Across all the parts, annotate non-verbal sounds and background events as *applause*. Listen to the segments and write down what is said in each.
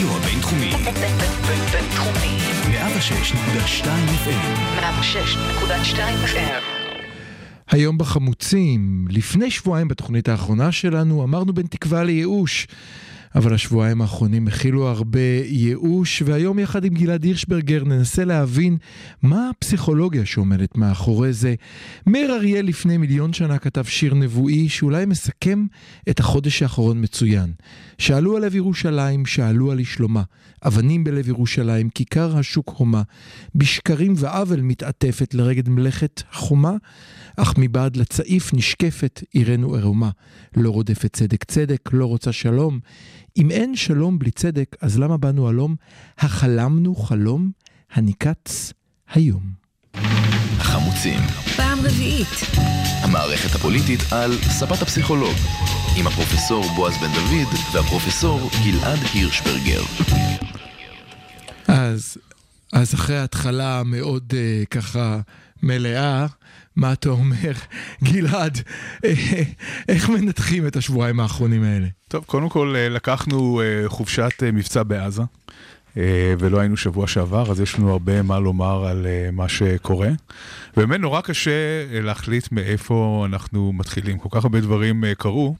הרדיו הבינתחומי. בינתחומי. 106.2 FM. 106.2 FM. היום בחמוצים, לפני שבועיים בתוכנית האחרונה שלנו אמרנו בין תקווה לייאוש. אבל השבועיים האחרונים הכילו הרבה ייאוש, והיום יחד עם גלעד הירשברגר ננסה להבין מה הפסיכולוגיה שעומדת מאחורי זה. מאיר אריאל לפני מיליון שנה כתב שיר נבואי שאולי מסכם את החודש האחרון מצוין. שאלו על לב ירושלים, שאלו על שלומה. אבנים בלב ירושלים, כיכר השוק הומה. בשקרים ועוול מתעטפת לרגד מלאכת חומה, אך מבעד לצעיף נשקפת עירנו ערומה. לא רודפת צדק צדק, לא רוצה שלום. אם אין שלום בלי צדק, אז למה באנו הלום? החלמנו חלום הניקץ היום. החמוצים. פעם רביעית. המערכת הפוליטית על ספת הפסיכולוג. עם הפרופסור בועז בן דוד והפרופסור גלעד הירשברגר. אז, אז אחרי ההתחלה המאוד uh, ככה מלאה, מה אתה אומר, *laughs* גלעד, אה, איך מנתחים את השבועיים האחרונים האלה? טוב, קודם כל אה, לקחנו אה, חופשת מבצע בעזה, ולא היינו שבוע שעבר, אז יש לנו הרבה מה לומר על מה שקורה. באמת נורא קשה להחליט מאיפה אנחנו מתחילים. כל כך הרבה דברים קרו.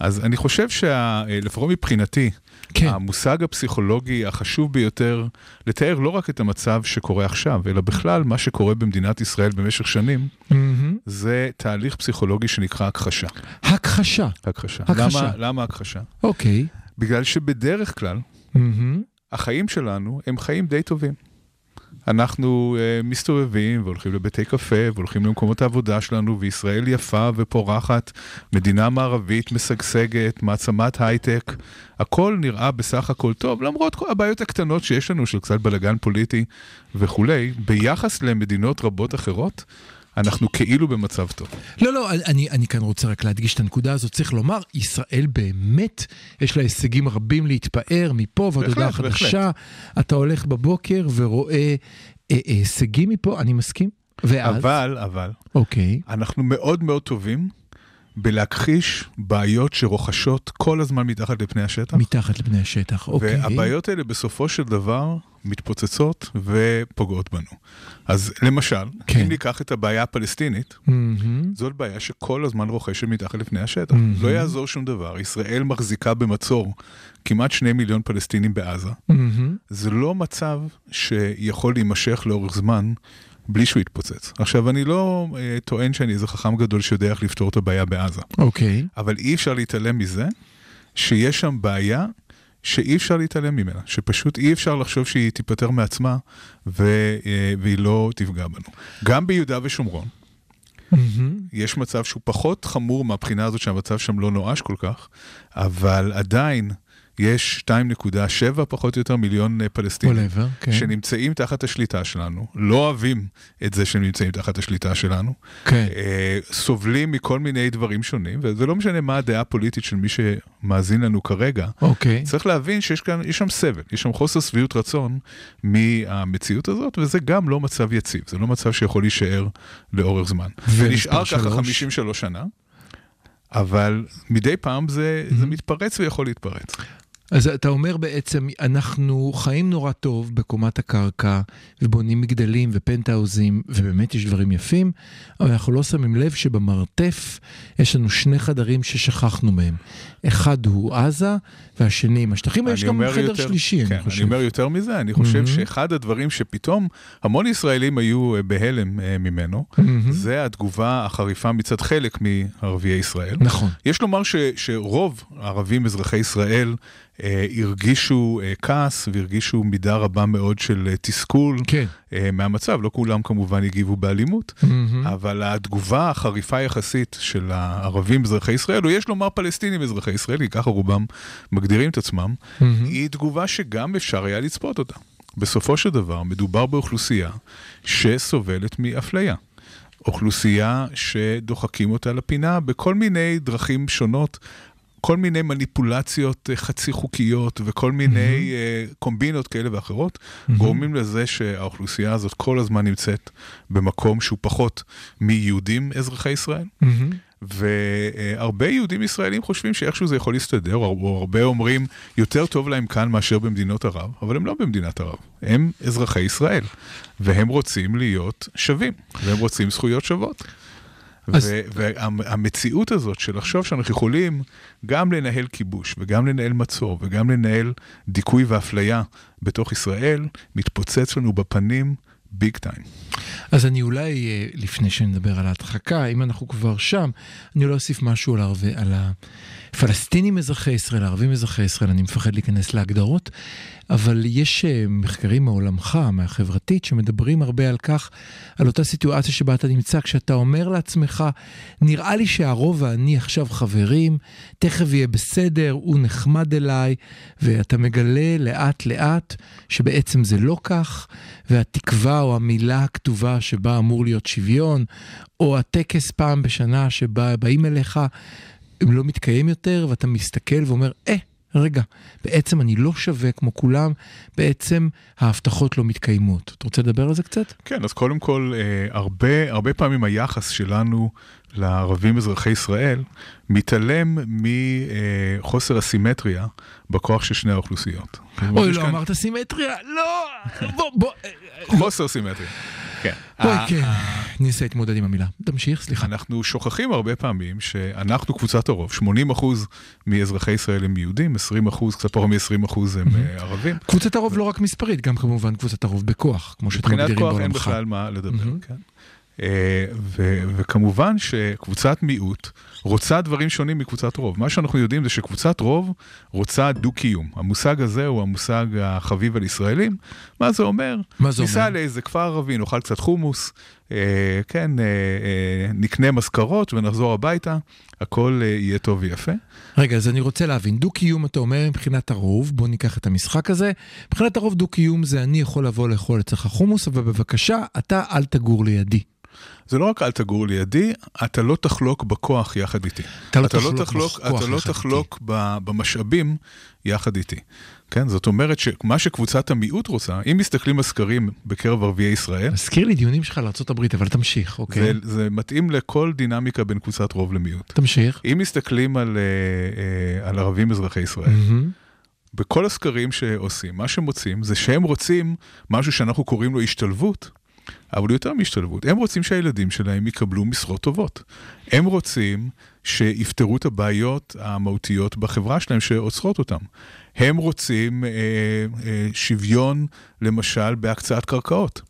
אז אני חושב שלפחות מבחינתי, כן. המושג הפסיכולוגי החשוב ביותר לתאר לא רק את המצב שקורה עכשיו, אלא בכלל מה שקורה במדינת ישראל במשך שנים, מהמם. זה תהליך פסיכולוגי שנקרא הכחשה. הכחשה. הכחשה. הכחשה. למה, למה הכחשה? אוקיי. בגלל שבדרך כלל מהמם. החיים שלנו הם חיים די טובים. אנחנו uh, מסתובבים והולכים לבתי קפה והולכים למקומות העבודה שלנו וישראל יפה ופורחת, מדינה מערבית משגשגת, מעצמת הייטק, הכל נראה בסך הכל טוב למרות כל הבעיות הקטנות שיש לנו של קצת בלאגן פוליטי וכולי, ביחס למדינות רבות אחרות, אנחנו כאילו במצב טוב. לא, לא, אני, אני כאן רוצה רק להדגיש את הנקודה הזאת. צריך לומר, ישראל באמת, יש לה הישגים רבים להתפאר מפה ועד בהחלט, הודעה חדשה. אתה הולך בבוקר ורואה אה, אה, הישגים מפה, אני מסכים. ואז? אבל, אבל, אוקיי. אנחנו מאוד מאוד טובים בלהכחיש בעיות שרוכשות כל הזמן מתחת לפני השטח. מתחת לפני השטח, אוקיי. והבעיות האלה בסופו של דבר מתפוצצות ופוגעות בנו. אז למשל, כן. אם ניקח את הבעיה הפלסטינית, מהמם. זאת בעיה שכל הזמן רוכשת מתחת לפני השטח. מהמם. לא יעזור שום דבר, ישראל מחזיקה במצור כמעט שני מיליון פלסטינים בעזה. מהמם. זה לא מצב שיכול להימשך לאורך זמן בלי שהוא יתפוצץ. עכשיו, אני לא אה, טוען שאני איזה חכם גדול שיודע איך לפתור את הבעיה בעזה. אוקיי. אבל אי אפשר להתעלם מזה שיש שם בעיה שאי אפשר להתעלם ממנה, שפשוט אי אפשר לחשוב שהיא תיפטר מעצמה ו, אה, והיא לא תפגע בנו. גם ביהודה ושומרון מהמם. יש מצב שהוא פחות חמור מהבחינה הזאת שהמצב שם לא נואש כל כך, אבל עדיין יש 2.7 פחות או יותר מיליון אה, פלסטינים. וולבר, כן. שנמצאים תחת השליטה שלנו, לא אוהבים את זה שהם נמצאים תחת השליטה שלנו, כן. אה, סובלים מכל מיני דברים שונים, וזה לא משנה מה הדעה הפוליטית של מי שמאזין לנו כרגע. אוקיי. צריך להבין שיש כאן, יש שם סבל, יש שם חוסר שביעות רצון מהמציאות הזאת, וזה גם לא מצב יציב, זה לא מצב שיכול להישאר לאורך זמן. ונשאר ככה שלוש? 53 שנה, אבל מדי פעם זה, זה מתפרץ ויכול להתפרץ. אז אתה אומר בעצם, אנחנו חיים נורא טוב בקומת הקרקע, ובונים מגדלים ופנטהאוזים, ובאמת יש דברים יפים, אבל אנחנו לא שמים לב שבמרתף יש לנו שני חדרים ששכחנו מהם. אחד הוא עזה, והשני עם השטחים, ויש גם חדר יותר- שלישי, כן, אני חושב. אני אומר יותר מזה, אני חושב מהמם. שאחד הדברים שפתאום המון ישראלים היו אה, בהלם אה, ממנו, מהמם. זה התגובה החריפה מצד חלק מערביי ישראל. נכון. יש לומר ש, שרוב הערבים אזרחי ישראל הרגישו אה, כעס והרגישו מידה רבה מאוד של אה, תסכול כן. אה, מהמצב, לא כולם כמובן הגיבו באלימות, מהמם. אבל התגובה החריפה יחסית של הערבים אזרחי ישראל, או יש לומר פלסטינים אזרחי ישראל, כי ככה רובם מגדירים את עצמם, מהמם. היא תגובה שגם אפשר היה לצפות אותה. בסופו של דבר מדובר באוכלוסייה שסובלת מאפליה. אוכלוסייה שדוחקים אותה לפינה בכל מיני דרכים שונות. כל מיני מניפולציות אה, חצי חוקיות וכל מיני אה, קומבינות כאלה ואחרות, גורמים לזה שהאוכלוסייה הזאת כל הזמן נמצאת במקום שהוא פחות מיהודים אזרחי ישראל. מהמם. והרבה יהודים ישראלים חושבים שאיכשהו זה יכול להסתדר, או הרבה אומרים יותר טוב להם כאן מאשר במדינות ערב, אבל הם לא במדינת ערב, הם אזרחי ישראל, והם רוצים להיות שווים, והם רוצים זכויות שוות. אז... והמציאות הזאת של לחשוב שאנחנו יכולים גם לנהל כיבוש וגם לנהל מצור וגם לנהל דיכוי ואפליה בתוך ישראל, מתפוצץ לנו בפנים ביג טיים. אז אני אולי, אה, לפני שנדבר על ההדחקה, אם אנחנו כבר שם, אני אולי אוסיף משהו על, הרבה, על הפלסטינים אזרחי ישראל, הערבים אזרחי ישראל, אני מפחד להיכנס להגדרות, אבל יש אה, מחקרים מעולמך, מהחברתית, שמדברים הרבה על כך, על אותה סיטואציה שבה אתה נמצא, כשאתה אומר לעצמך, נראה לי שהרוב ואני עכשיו חברים, תכף יהיה בסדר, הוא נחמד אליי, ואתה מגלה לאט לאט שבעצם זה לא כך, והתקווה או המילה הכתובה שבה אמור להיות שוויון, או הטקס פעם בשנה שבה באים אליך, לא מתקיים יותר, ואתה מסתכל ואומר, אה, רגע, בעצם אני לא שווה כמו כולם, בעצם ההבטחות לא מתקיימות. אתה רוצה לדבר על זה קצת? כן, אז קודם כל, אה, הרבה, הרבה פעמים היחס שלנו לערבים אזרחי ישראל מתעלם מחוסר הסימטריה בכוח של שני האוכלוסיות. אוי, לא כאן... אמרת סימטריה? לא! בוא, בוא... חוסר סימטריה. כן. אוי, כן, ניסה להתמודד עם המילה. תמשיך, סליחה. אנחנו שוכחים הרבה פעמים שאנחנו קבוצת הרוב, 80% מאזרחי ישראל הם יהודים, 20%, קצת פחות מ-20% הם אה, ערבים. קבוצת הרוב לא רק מספרית, גם כמובן קבוצת הרוב בכוח, כמו שאתם מגדירים בעולמך. מבחינת כוח אין בכלל מה לדבר, כן. אה, וכמובן שקבוצת מיעוט רוצה דברים שונים מקבוצת רוב. מה שאנחנו יודעים זה שקבוצת רוב רוצה דו-קיום. המושג הזה הוא המושג החביב על ישראלים. מה זה אומר? מה זה אומר? ניסע לאיזה כפר ערבי, נאכל קצת חומוס, אה, כן, אה, אה, נקנה מזכרות ונחזור הביתה, הכל אה, יהיה טוב ויפה. רגע, אז אני רוצה להבין, דו-קיום אתה אומר מבחינת הרוב, בוא ניקח את המשחק הזה. מבחינת הרוב דו-קיום זה אני יכול לבוא לאכול אצלך חומוס, אבל בבקשה, אתה אל תגור לידי. זה לא רק אל תגור לידי, אתה לא תחלוק בכוח יחד איתי. אתה לא אתה תחלוק לא תחלוק, בכוח אתה לא תחלוק ב, במשאבים יחד איתי. כן, זאת אומרת שמה שקבוצת המיעוט רוצה, אם מסתכלים על סקרים בקרב ערביי ישראל... מזכיר לי דיונים שלך לארה"ב, אבל תמשיך, אוקיי. זה, זה מתאים לכל דינמיקה בין קבוצת רוב למיעוט. תמשיך. אם מסתכלים על, אה, אה, על ערבים אזרחי ישראל, mm-hmm. בכל הסקרים שעושים, מה שמוצאים זה שהם רוצים משהו שאנחנו קוראים לו השתלבות, אבל יותר מהשתלבות, הם רוצים שהילדים שלהם יקבלו משרות טובות. הם רוצים שיפתרו את הבעיות המהותיות בחברה שלהם שעוצרות אותם. הם רוצים אה, אה, שוויון, למשל, בהקצאת קרקעות.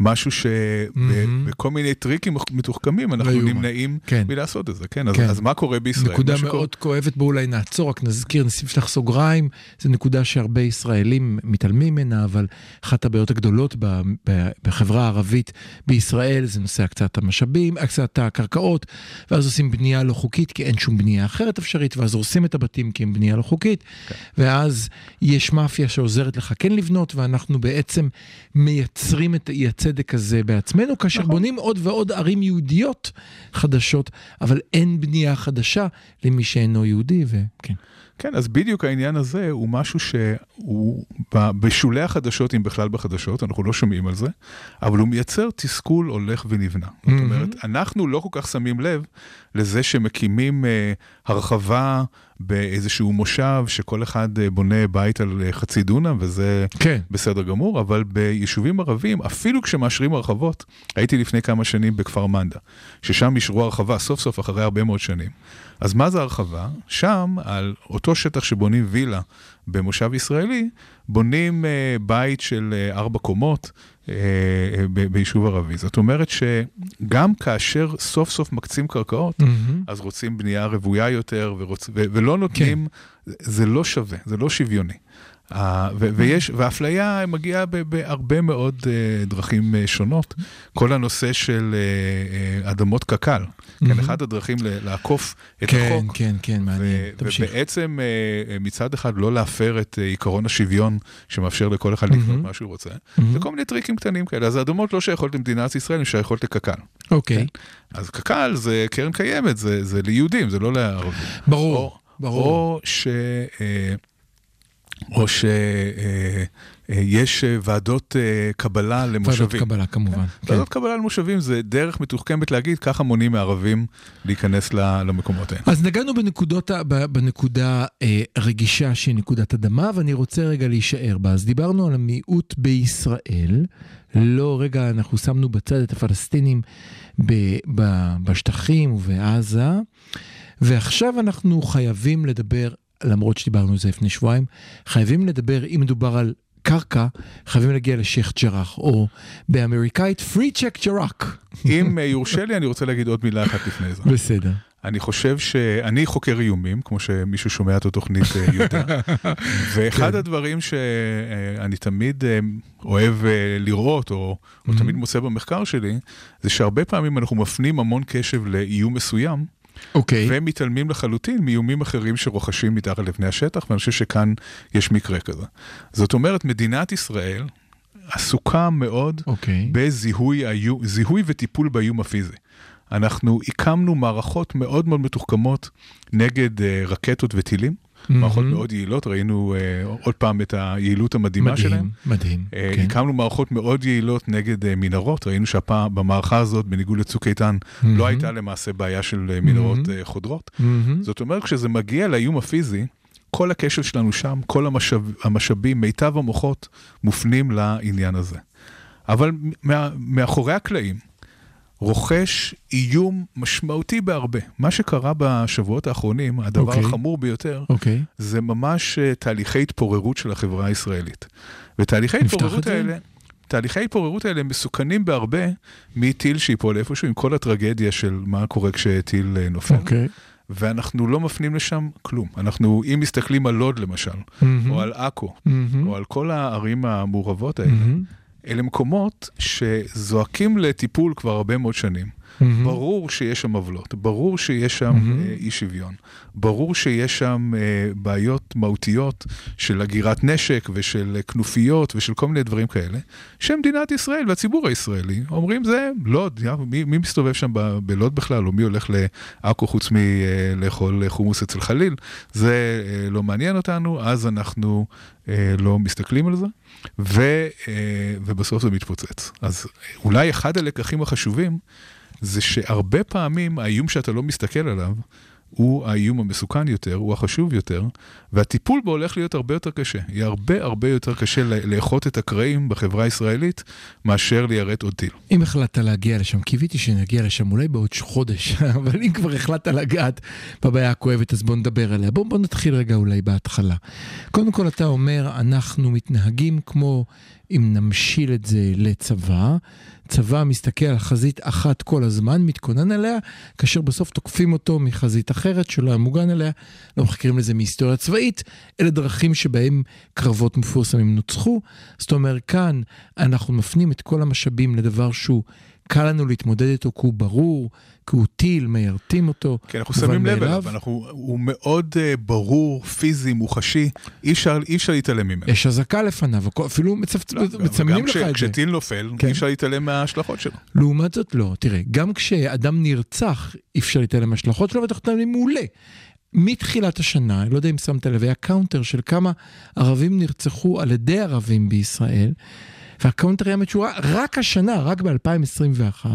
משהו שבכל mm-hmm. מיני טריקים מתוחכמים אנחנו לא נמנעים כן. מלעשות את זה, כן? כן. אז, אז מה קורה בישראל? נקודה מאוד שקורה... כואבת, בואו אולי נעצור, רק נזכיר, נפתח סוגריים, זו נקודה שהרבה ישראלים מתעלמים ממנה, אבל אחת הבעיות הגדולות ב, ב, בחברה הערבית בישראל זה נושא הקצאת המשאבים, הקצאת הקרקעות, ואז עושים בנייה לא חוקית כי אין שום בנייה אחרת אפשרית, ואז הורסים את הבתים כי הם בנייה לא חוקית, כן. ואז יש מאפיה שעוזרת לך כן לבנות, ואנחנו בעצם מייצרים את אי הצדק הזה בעצמנו, כאשר נכון. בונים עוד ועוד ערים יהודיות חדשות, אבל אין בנייה חדשה למי שאינו יהודי, וכן. כן, אז בדיוק העניין הזה הוא משהו שהוא בשולי החדשות, אם בכלל בחדשות, אנחנו לא שומעים על זה, אבל הוא מייצר תסכול הולך ונבנה. Mm-hmm. זאת אומרת, אנחנו לא כל כך שמים לב לזה שמקימים אה, הרחבה באיזשהו מושב, שכל אחד אה, בונה בית על אה, חצי דונם, וזה כן. בסדר גמור, אבל ביישובים ערבים, אפילו כשמאשרים הרחבות, הייתי לפני כמה שנים בכפר מנדה, ששם אישרו הרחבה סוף סוף אחרי הרבה מאוד שנים. אז מה זה הרחבה? שם, על אותו שטח שבונים וילה במושב ישראלי, בונים אה, בית של אה, ארבע קומות ביישוב ערבי. זאת אומרת שגם כאשר סוף סוף מקצים קרקעות, mm-hmm. אז רוצים בנייה רוויה יותר, ורוצ... ולא נותנים, כן. זה לא שווה, זה לא שוויוני. ויש, ואפליה מגיעה בהרבה מאוד uh, דרכים uh, שונות. כל הנושא של uh, אדמות קק"ל. כן, אחת הדרכים לעקוף את כן, החוק. כן, כן, מעניין, תמשיך. ובעצם מצד אחד לא להפר את עיקרון השוויון שמאפשר לכל אחד לקנות. מה שהוא רוצה. וכל מיני טריקים קטנים כאלה. אז האדמות לא שייכות למדינת ישראל, הן שייכות לקק"ל. אוקיי. כן? אז קק"ל זה קרן קיימת, זה, ליהודים, זה לא לערבים. ברור, ברור. או ש... או ש... אה, יש אה, ועדות אה, קבלה למושבים. ועדות קבלה כמובן. כן. ועדות קבלה למושבים זה דרך מתוחכמת להגיד, ככה מונעים מערבים להיכנס למקומות האלה. אז נגענו בנקודות, בנקודה אה, רגישה שהיא נקודת אדמה, ואני רוצה רגע להישאר בה. אז דיברנו על המיעוט בישראל. לא, רגע, אנחנו שמנו בצד את הפלסטינים בשטחים ובעזה, ועכשיו אנחנו חייבים לדבר, למרות שדיברנו על זה לפני שבועיים, חייבים לדבר, אם מדובר על קרקע, חייבים להגיע לשייח' ג'ראח, או באמריקאית, free check ג'ראח. אם אה, יורשה לי, אני רוצה להגיד עוד מילה אחת לפני זה. בסדר. אני חושב שאני חוקר איומים, כמו שמישהו שומע את התוכנית אה, יודע, *laughs* ואחד כן. הדברים שאני תמיד אה, אוהב אה, לראות, או, או תמיד מוצא במחקר שלי, זה שהרבה פעמים אנחנו מפנים המון קשב לאיום מסוים, אוקיי. ומתעלמים לחלוטין מאיומים אחרים שרוכשים מתחת לפני השטח, ואני חושב שכאן יש מקרה כזה. זאת אומרת, מדינת ישראל עסוקה מאוד אוקיי. בזיהוי האיום- זיהוי וטיפול באיום הפיזי. אנחנו הקמנו מערכות מאוד מאוד מתוחכמות נגד אה, רקטות וטילים, מערכות מהמם. מאוד יעילות, ראינו אה, עוד פעם את היעילות המדהימה שלהם. מדהים, מדהים. אה, כן. הקמנו מערכות מאוד יעילות נגד אה, מנהרות, ראינו שהפעם במערכה הזאת, בניגוד לצוק איתן, מהמם. לא הייתה למעשה בעיה של אה, מנהרות מהמם. אה, חודרות. מהמם. זאת אומרת, כשזה מגיע לאיום הפיזי, כל הקשב שלנו שם, כל המשאב, המשאבים, מיטב המוחות, מופנים לעניין הזה. אבל מה, מאחורי הקלעים, רוכש איום משמעותי בהרבה. מה שקרה בשבועות האחרונים, הדבר אוקיי. okay. החמור ביותר, אוקיי. זה ממש אה, תהליכי התפוררות של החברה הישראלית. ותהליכי זה? האלה, תהליכי ההתפוררות האלה מסוכנים בהרבה מטיל שיפול איפשהו, עם כל הטרגדיה של מה קורה כשטיל אה, נופל. אוקיי. ואנחנו לא מפנים לשם כלום. אנחנו, אם מסתכלים על לוד למשל, מהמם. או על עכו, מהמם. או על כל הערים המעורבות האלה, מהמם. אלה מקומות שזועקים לטיפול כבר הרבה מאוד שנים. מהמם. ברור שיש שם עוולות, ברור שיש שם מהמם. אה, אי שוויון, ברור שיש שם אה, בעיות מהותיות של הגירת נשק ושל אה, כנופיות ושל כל מיני דברים כאלה, שמדינת ישראל והציבור הישראלי אומרים זה לוד, יא, מי, מי מסתובב שם ב- בלוד בכלל, או מי הולך לעכו חוץ מלאכול חומוס אצל חליל, זה אה, לא מעניין אותנו, אז אנחנו אה, לא מסתכלים על זה, ו, אה, ובסוף זה מתפוצץ. אז אולי אחד הלקחים החשובים, זה שהרבה פעמים האיום שאתה לא מסתכל עליו, הוא האיום המסוכן יותר, הוא החשוב יותר, והטיפול בו הולך להיות הרבה יותר קשה. יהיה הרבה הרבה יותר קשה לאחות את הקרעים בחברה הישראלית, מאשר ליירט עוד טיל. אם החלטת להגיע לשם, קיוויתי שנגיע לשם אולי בעוד חודש, *laughs* אבל אם כבר החלטת לגעת בבעיה הכואבת, אז בוא נדבר עליה. בוא, בוא נתחיל רגע אולי בהתחלה. קודם כל אתה אומר, אנחנו מתנהגים כמו אם נמשיל את זה לצבא. צבא מסתכל על חזית אחת כל הזמן, מתכונן עליה, כאשר בסוף תוקפים אותו מחזית אחרת שלא היה מוגן עליה. לא מחקרים לזה מהיסטוריה צבאית, אלה דרכים שבהם קרבות מפורסמים נוצחו. זאת אומרת, כאן אנחנו מפנים את כל המשאבים לדבר שהוא קל לנו להתמודד איתו, כי הוא ברור, כי הוא טיל, מיירטים אותו. כן, אנחנו שמים לב. אליו, אנחנו, הוא מאוד uh, ברור, פיזי, מוחשי, אי אפשר, אי אפשר להתעלם ממנו. יש אזעקה לפניו, אפילו. לא, מצמנים גם לך את זה. כשטיל נופל, כן. אי אפשר להתעלם מההשלכות שלו. לעומת זאת, לא. תראה, גם כשאדם נרצח, אי אפשר להתעלם מהשלכות שלו, ואתה מתעלם מעולה. מתחילת השנה, לא יודע אם שמת לב, היה counter של כמה ערבים נרצחו על ידי ערבים בישראל, וה counter היה משורה, רק השנה, רק ב-2021,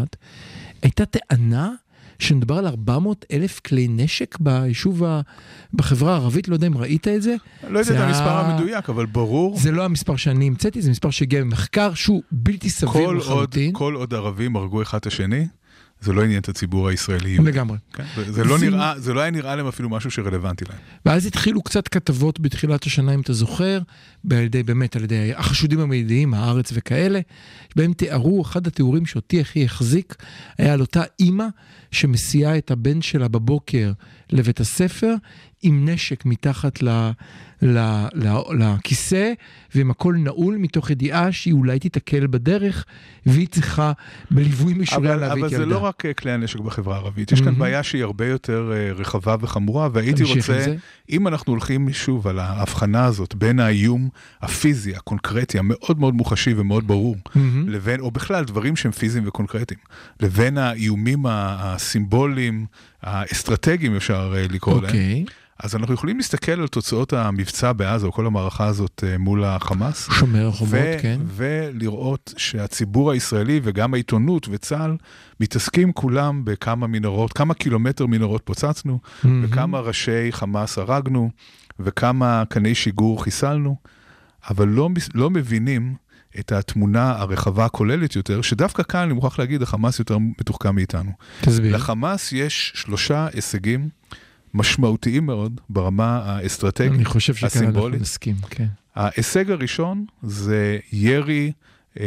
הייתה טענה שמדבר על 400 אלף כלי נשק ביישוב, ה... בחברה הערבית, לא יודע אם ראית את זה. לא יודע את המספר ה- המדויק, אבל ברור, זה לא המספר שאני המצאתי, זה מספר שהגיע ממחקר שהוא בלתי סביר לחלוטין. כל עוד ערבים הרגו אחד את השני, זה לא עניין את הציבור הישראלי. לגמרי. כן? זה, זה, לא נראה, זה לא היה נראה להם אפילו משהו שרלוונטי להם. ואז התחילו קצת כתבות בתחילת השנה, אם אתה זוכר, על ידי, באמת, על ידי החשודים המיידיים, הארץ וכאלה, שבהם תיארו, אחד התיאורים שאותי הכי החזיק, היה על אותה אימא שמסיעה את הבן שלה בבוקר לבית הספר, עם נשק מתחת ל, לכיסא, ועם הכל נעול, מתוך ידיעה שהיא אולי תיתקל בדרך, והיא צריכה בליווי משוריין אבל, להביא אבל את זה ילדה. לא רק אה, כלי הנשק בחברה הערבית, יש כאן. בעיה שהיא הרבה יותר אה, רחבה וחמורה, והייתי רוצה, זה. אם אנחנו הולכים שוב על ההבחנה הזאת בין האיום הפיזי, הקונקרטי, המאוד מאוד מוחשי ומאוד ברור. לבין, או בכלל דברים שהם פיזיים וקונקרטיים, לבין האיומים הסימבוליים, האסטרטגיים אפשר אה, לקרוא להם, אוקיי. אז אנחנו יכולים להסתכל על תוצאות המבצע בעזה, או כל המערכה הזאת אה, מול החמאס. שומר החומות, ו- כן. ולראות שהציבור הישראלי וגם העיתונות וצה"ל מתעסקים כולם בכמה מנהרות, כמה קילומטר מנהרות פוצצנו, וכמה ראשי חמאס הרגנו, וכמה קני שיגור חיסלנו, אבל לא, לא מבינים את התמונה הרחבה הכוללת יותר, שדווקא כאן אני מוכרח להגיד, החמאס יותר מתוחכם מאיתנו. תסביר. לחמאס יש שלושה הישגים משמעותיים מאוד ברמה האסטרטגית, אני חושב שכאן אנחנו הסימבולית. נסכים, כן. ההישג הראשון זה ירי אה,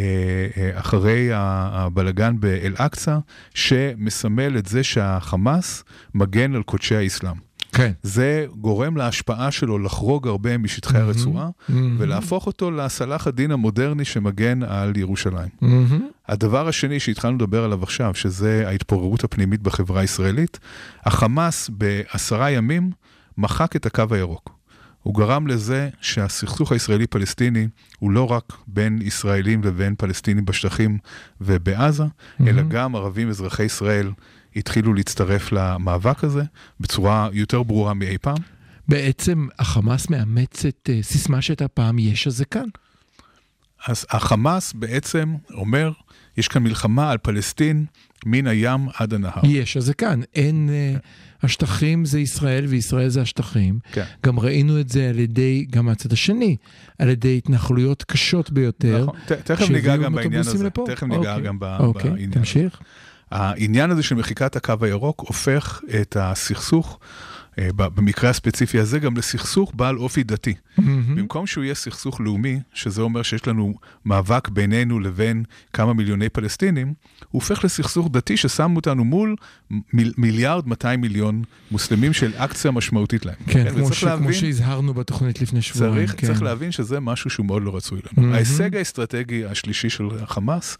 אה, אחרי הבלגן באל-אקצא, שמסמל את זה שהחמאס מגן על קודשי האסלאם. כן. זה גורם להשפעה שלו לחרוג הרבה משטחי הרצועה, ולהפוך אותו לסלאח א-דין המודרני שמגן על ירושלים. מהמם. הדבר השני שהתחלנו לדבר עליו עכשיו, שזה ההתפוררות הפנימית בחברה הישראלית, החמאס בעשרה ימים מחק את הקו הירוק. הוא גרם לזה שהסכסוך הישראלי-פלסטיני הוא לא רק בין ישראלים לבין פלסטינים בשטחים ובעזה, אלא גם ערבים אזרחי ישראל התחילו להצטרף למאבק הזה בצורה יותר ברורה מאי פעם. בעצם החמאס מאמץ את אה, סיסמה שהייתה פעם, יש הזה כאן. אז החמאס בעצם אומר, יש כאן מלחמה על פלסטין מן הים עד הנהר. יש הזה כאן. אין... אה, השטחים זה ישראל וישראל זה השטחים. כן. גם ראינו את זה על ידי, גם מהצד השני, על ידי התנחלויות קשות ביותר. נכון, תכף ניגע גם בעניין הזה, לפה. תכף ניגע אוקיי. גם ב- אוקיי, בעניין. תמשיך. העניין הזה של מחיקת הקו הירוק הופך את הסכסוך, במקרה הספציפי הזה, גם לסכסוך בעל אופי דתי. במקום שהוא יהיה סכסוך לאומי, שזה אומר שיש לנו מאבק בינינו לבין כמה מיליוני פלסטינים, הוא הופך לסכסוך דתי ששם אותנו מול מיל, מיליארד 200 מיליון מוסלמים של אקציה משמעותית להם. כן, כמו, וצריך ש... כמו להבין- שהזהרנו בתוכנית לפני שבועיים. צריך, כן. צריך להבין שזה משהו שהוא מאוד לא רצוי לנו. מהמם. ההישג האסטרטגי השלישי של החמאס,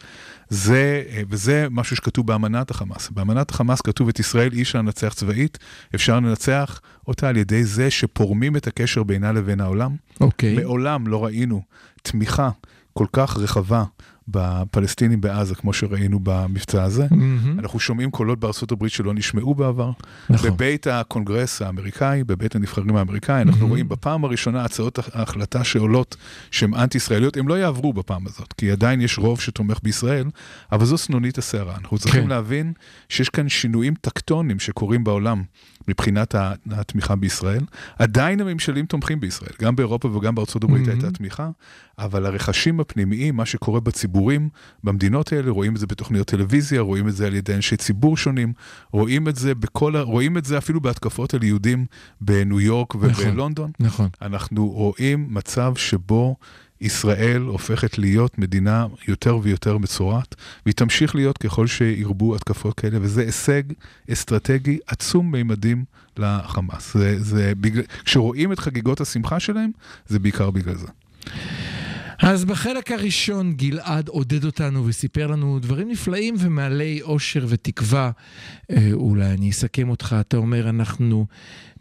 זה, אה, וזה משהו שכתוב באמנת החמאס. באמנת החמאס כתוב את ישראל אי אפשר לנצח צבאית, אפשר לנצח אותה על ידי זה שפורמים את הקשר בינה לבין העולם. אוקיי. מעולם לא ראינו תמיכה כל כך רחבה בפלסטינים בעזה, כמו שראינו במבצע הזה. מהמם. אנחנו שומעים קולות בארצות הברית שלא נשמעו בעבר. נכון. בבית הקונגרס האמריקאי, בבית הנבחרים האמריקאי, אנחנו Mhm. רואים בפעם הראשונה הצעות ההחלטה שעולות שהן אנטי-ישראליות, הן לא יעברו בפעם הזאת, כי עדיין יש רוב שתומך בישראל, אבל זו סנונית הסערה. אנחנו צריכים כן. להבין שיש כאן שינויים טקטוניים שקורים בעולם מבחינת התמיכה בישראל. עדיין הממשלים תומכים בישראל, גם באירופה וגם בארצות הברית Mhm. הייתה תמיכה, אבל הרכשים הפנימיים, מה שקורה בציבורים במדינות האלה, רואים את זה בתוכניות טלוויזיה, רואים את זה על ידי אנשי ציבור שונים, רואים את זה בכל, רואים את זה אפילו בהתקפות על יהודים בניו יורק נכון. ובלונדון. נכון. אנחנו רואים מצב שבו ישראל הופכת להיות מדינה יותר ויותר מצורעת, והיא תמשיך להיות ככל שירבו התקפות כאלה, וזה הישג אסטרטגי עצום מימדים לחמאס. זה, זה בגלל, כשרואים את חגיגות השמחה שלהם, זה בעיקר בגלל זה. אז בחלק הראשון גלעד עודד אותנו וסיפר לנו דברים נפלאים ומעלי אושר ותקווה. אה, אולי אני אסכם אותך, אתה אומר, אנחנו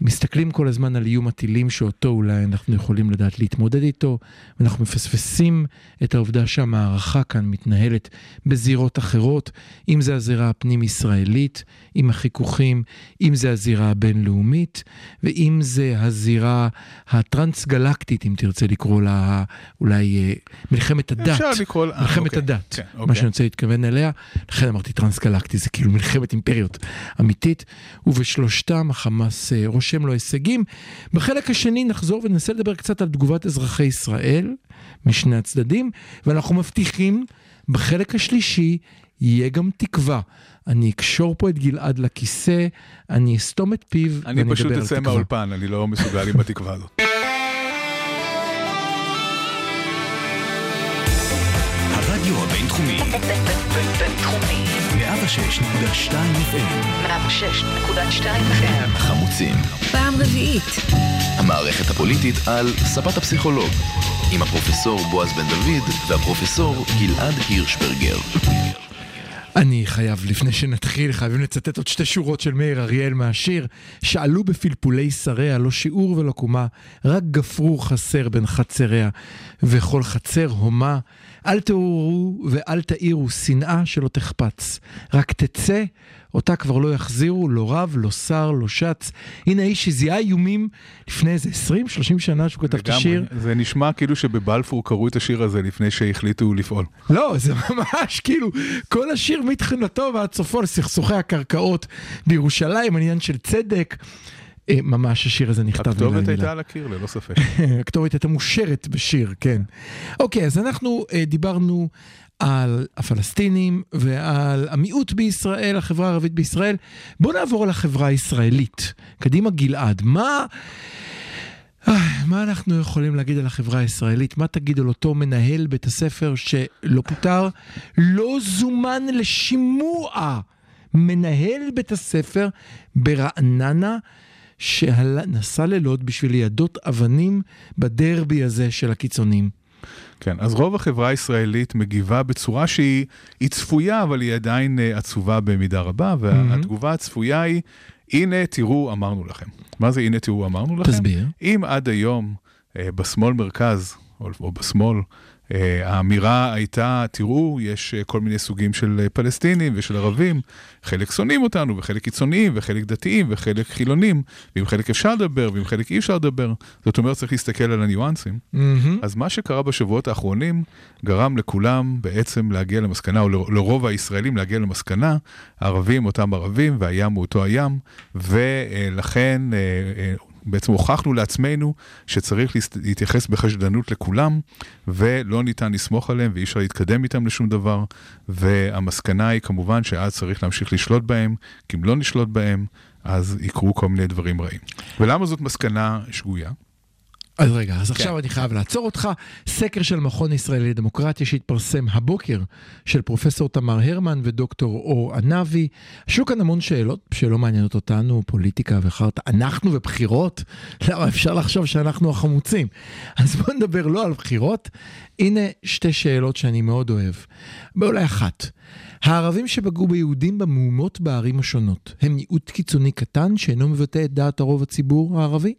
מסתכלים כל הזמן על איום הטילים שאותו אולי אנחנו יכולים לדעת להתמודד איתו, ואנחנו מפספסים את העובדה שהמערכה כאן מתנהלת בזירות אחרות, אם זה הזירה הפנים-ישראלית, עם החיכוכים, אם זה הזירה הבינלאומית, ואם זה הזירה הטרנס-גלקטית, אם תרצה לקרוא לה אולי אה, מלחמת הדת. אפשר לקרוא... אה, מלחמת אוקיי. הדת, כן, מה אוקיי. שאני רוצה להתכוון אליה, לכן אמרתי טרנס-גלקטי, זה כאילו מלחמת אימפריות אמיתית, ובשלושתם החמאס אה, רושם לו הישגים. בחלק השני נחזור וננסה לדבר קצת על תגובת אזרחי ישראל משני הצדדים, ואנחנו מבטיחים, בחלק השלישי יהיה גם תקווה. אני אקשור פה את גלעד לכיסא, אני אסתום את פיו, אני פשוט אצא. מהאולפן, אני לא מסוגל עם התקווה הזאת. *laughs* הרדיו הבינתחומי, בינתחומי. 106.2 FM, 106.2 FM. החמוצים, פעם רביעית. המערכת הפוליטית על ספת הפסיכולוג, עם הפרופסור בועז בן דוד והפרופסור גלעד הירשברגר. אני חייב, לפני שנתחיל, חייבים לצטט עוד שתי שורות של מאיר אריאל מהשיר. שאלו בפלפולי שריה, לא שיעור ולא קומה, רק גפרור חסר בין חצריה, וכל חצר הומה. אל תעוררו ואל תאירו שנאה שלא תחפץ. רק תצא, אותה כבר לא יחזירו, לא רב, לא שר, לא שץ. הנה האיש שזיהה איומים לפני איזה 20-30 שנה שהוא כתב את השיר. זה נשמע כאילו שבבלפור קראו את השיר הזה לפני שהחליטו לפעול. לא, זה ממש כאילו, כל השיר מתחילתו ועד סופו לסכסוכי הקרקעות בירושלים, עניין של צדק. אה, ממש השיר הזה נכתב מילה הכתובת. הייתה על הקיר, ללא ספק. *laughs* הכתובת הייתה מושרת בשיר, כן. אוקיי, אז אנחנו אה, דיברנו על הפלסטינים ועל המיעוט בישראל, החברה הערבית בישראל. בואו נעבור על החברה הישראלית. קדימה גלעד, מה... אה, מה אנחנו יכולים להגיד על החברה הישראלית? מה תגיד על אותו מנהל בית הספר שלא פוטר, לא זומן לשימוע? מנהל בית הספר ברעננה שנסע לילות בשביל ליידות אבנים בדרבי הזה של הקיצונים. כן, אז רוב החברה הישראלית מגיבה בצורה שהיא היא צפויה, אבל היא עדיין אה, עצובה במידה רבה, והתגובה הצפויה היא, הנה תראו, אמרנו לכם. מה זה הנה תראו, אמרנו לכם? תסביר. אם עד היום אה, בשמאל מרכז, או, או בשמאל, האמירה הייתה, תראו, יש אה, כל מיני סוגים של אה, פלסטינים ושל ערבים, חלק שונאים אותנו, וחלק קיצוניים, וחלק דתיים, וחלק חילונים, ועם חלק אפשר לדבר, ועם חלק אי אפשר לדבר. זאת אומרת, צריך להסתכל על הניואנסים. מהמם. אז מה שקרה בשבועות האחרונים גרם לכולם בעצם להגיע למסקנה, או לרוב הישראלים להגיע למסקנה, הערבים אותם ערבים והים הוא אותו הים, ולכן אה, אה, בעצם הוכחנו לעצמנו שצריך להתייחס בחשדנות לכולם, ולא ניתן לסמוך עליהם ואי אפשר להתקדם איתם לשום דבר, והמסקנה היא כמובן שאז צריך להמשיך לשלוט בהם, כי אם לא נשלוט בהם, אז יקרו כל מיני דברים רעים. ולמה זאת מסקנה שגויה? אז רגע, אז עכשיו אני חייב לעצור אותך. סקר של מכון ישראלי לדמוקרטיה שהתפרסם הבוקר של פרופסור תמר הרמן ודוקטור אור ענבי. עשו כאן המון שאלות שלא מעניינות אותנו, פוליטיקה וחרטא. אנחנו ובחירות? למה אפשר לחשוב שאנחנו החמוצים? אז בואו נדבר לא על בחירות. הנה שתי שאלות שאני מאוד אוהב. ואולי אחת. הערבים שפגעו ביהודים במהומות בערים השונות הם מיעוט קיצוני קטן שאינו מבטא את דעת הרוב הציבור הערבי?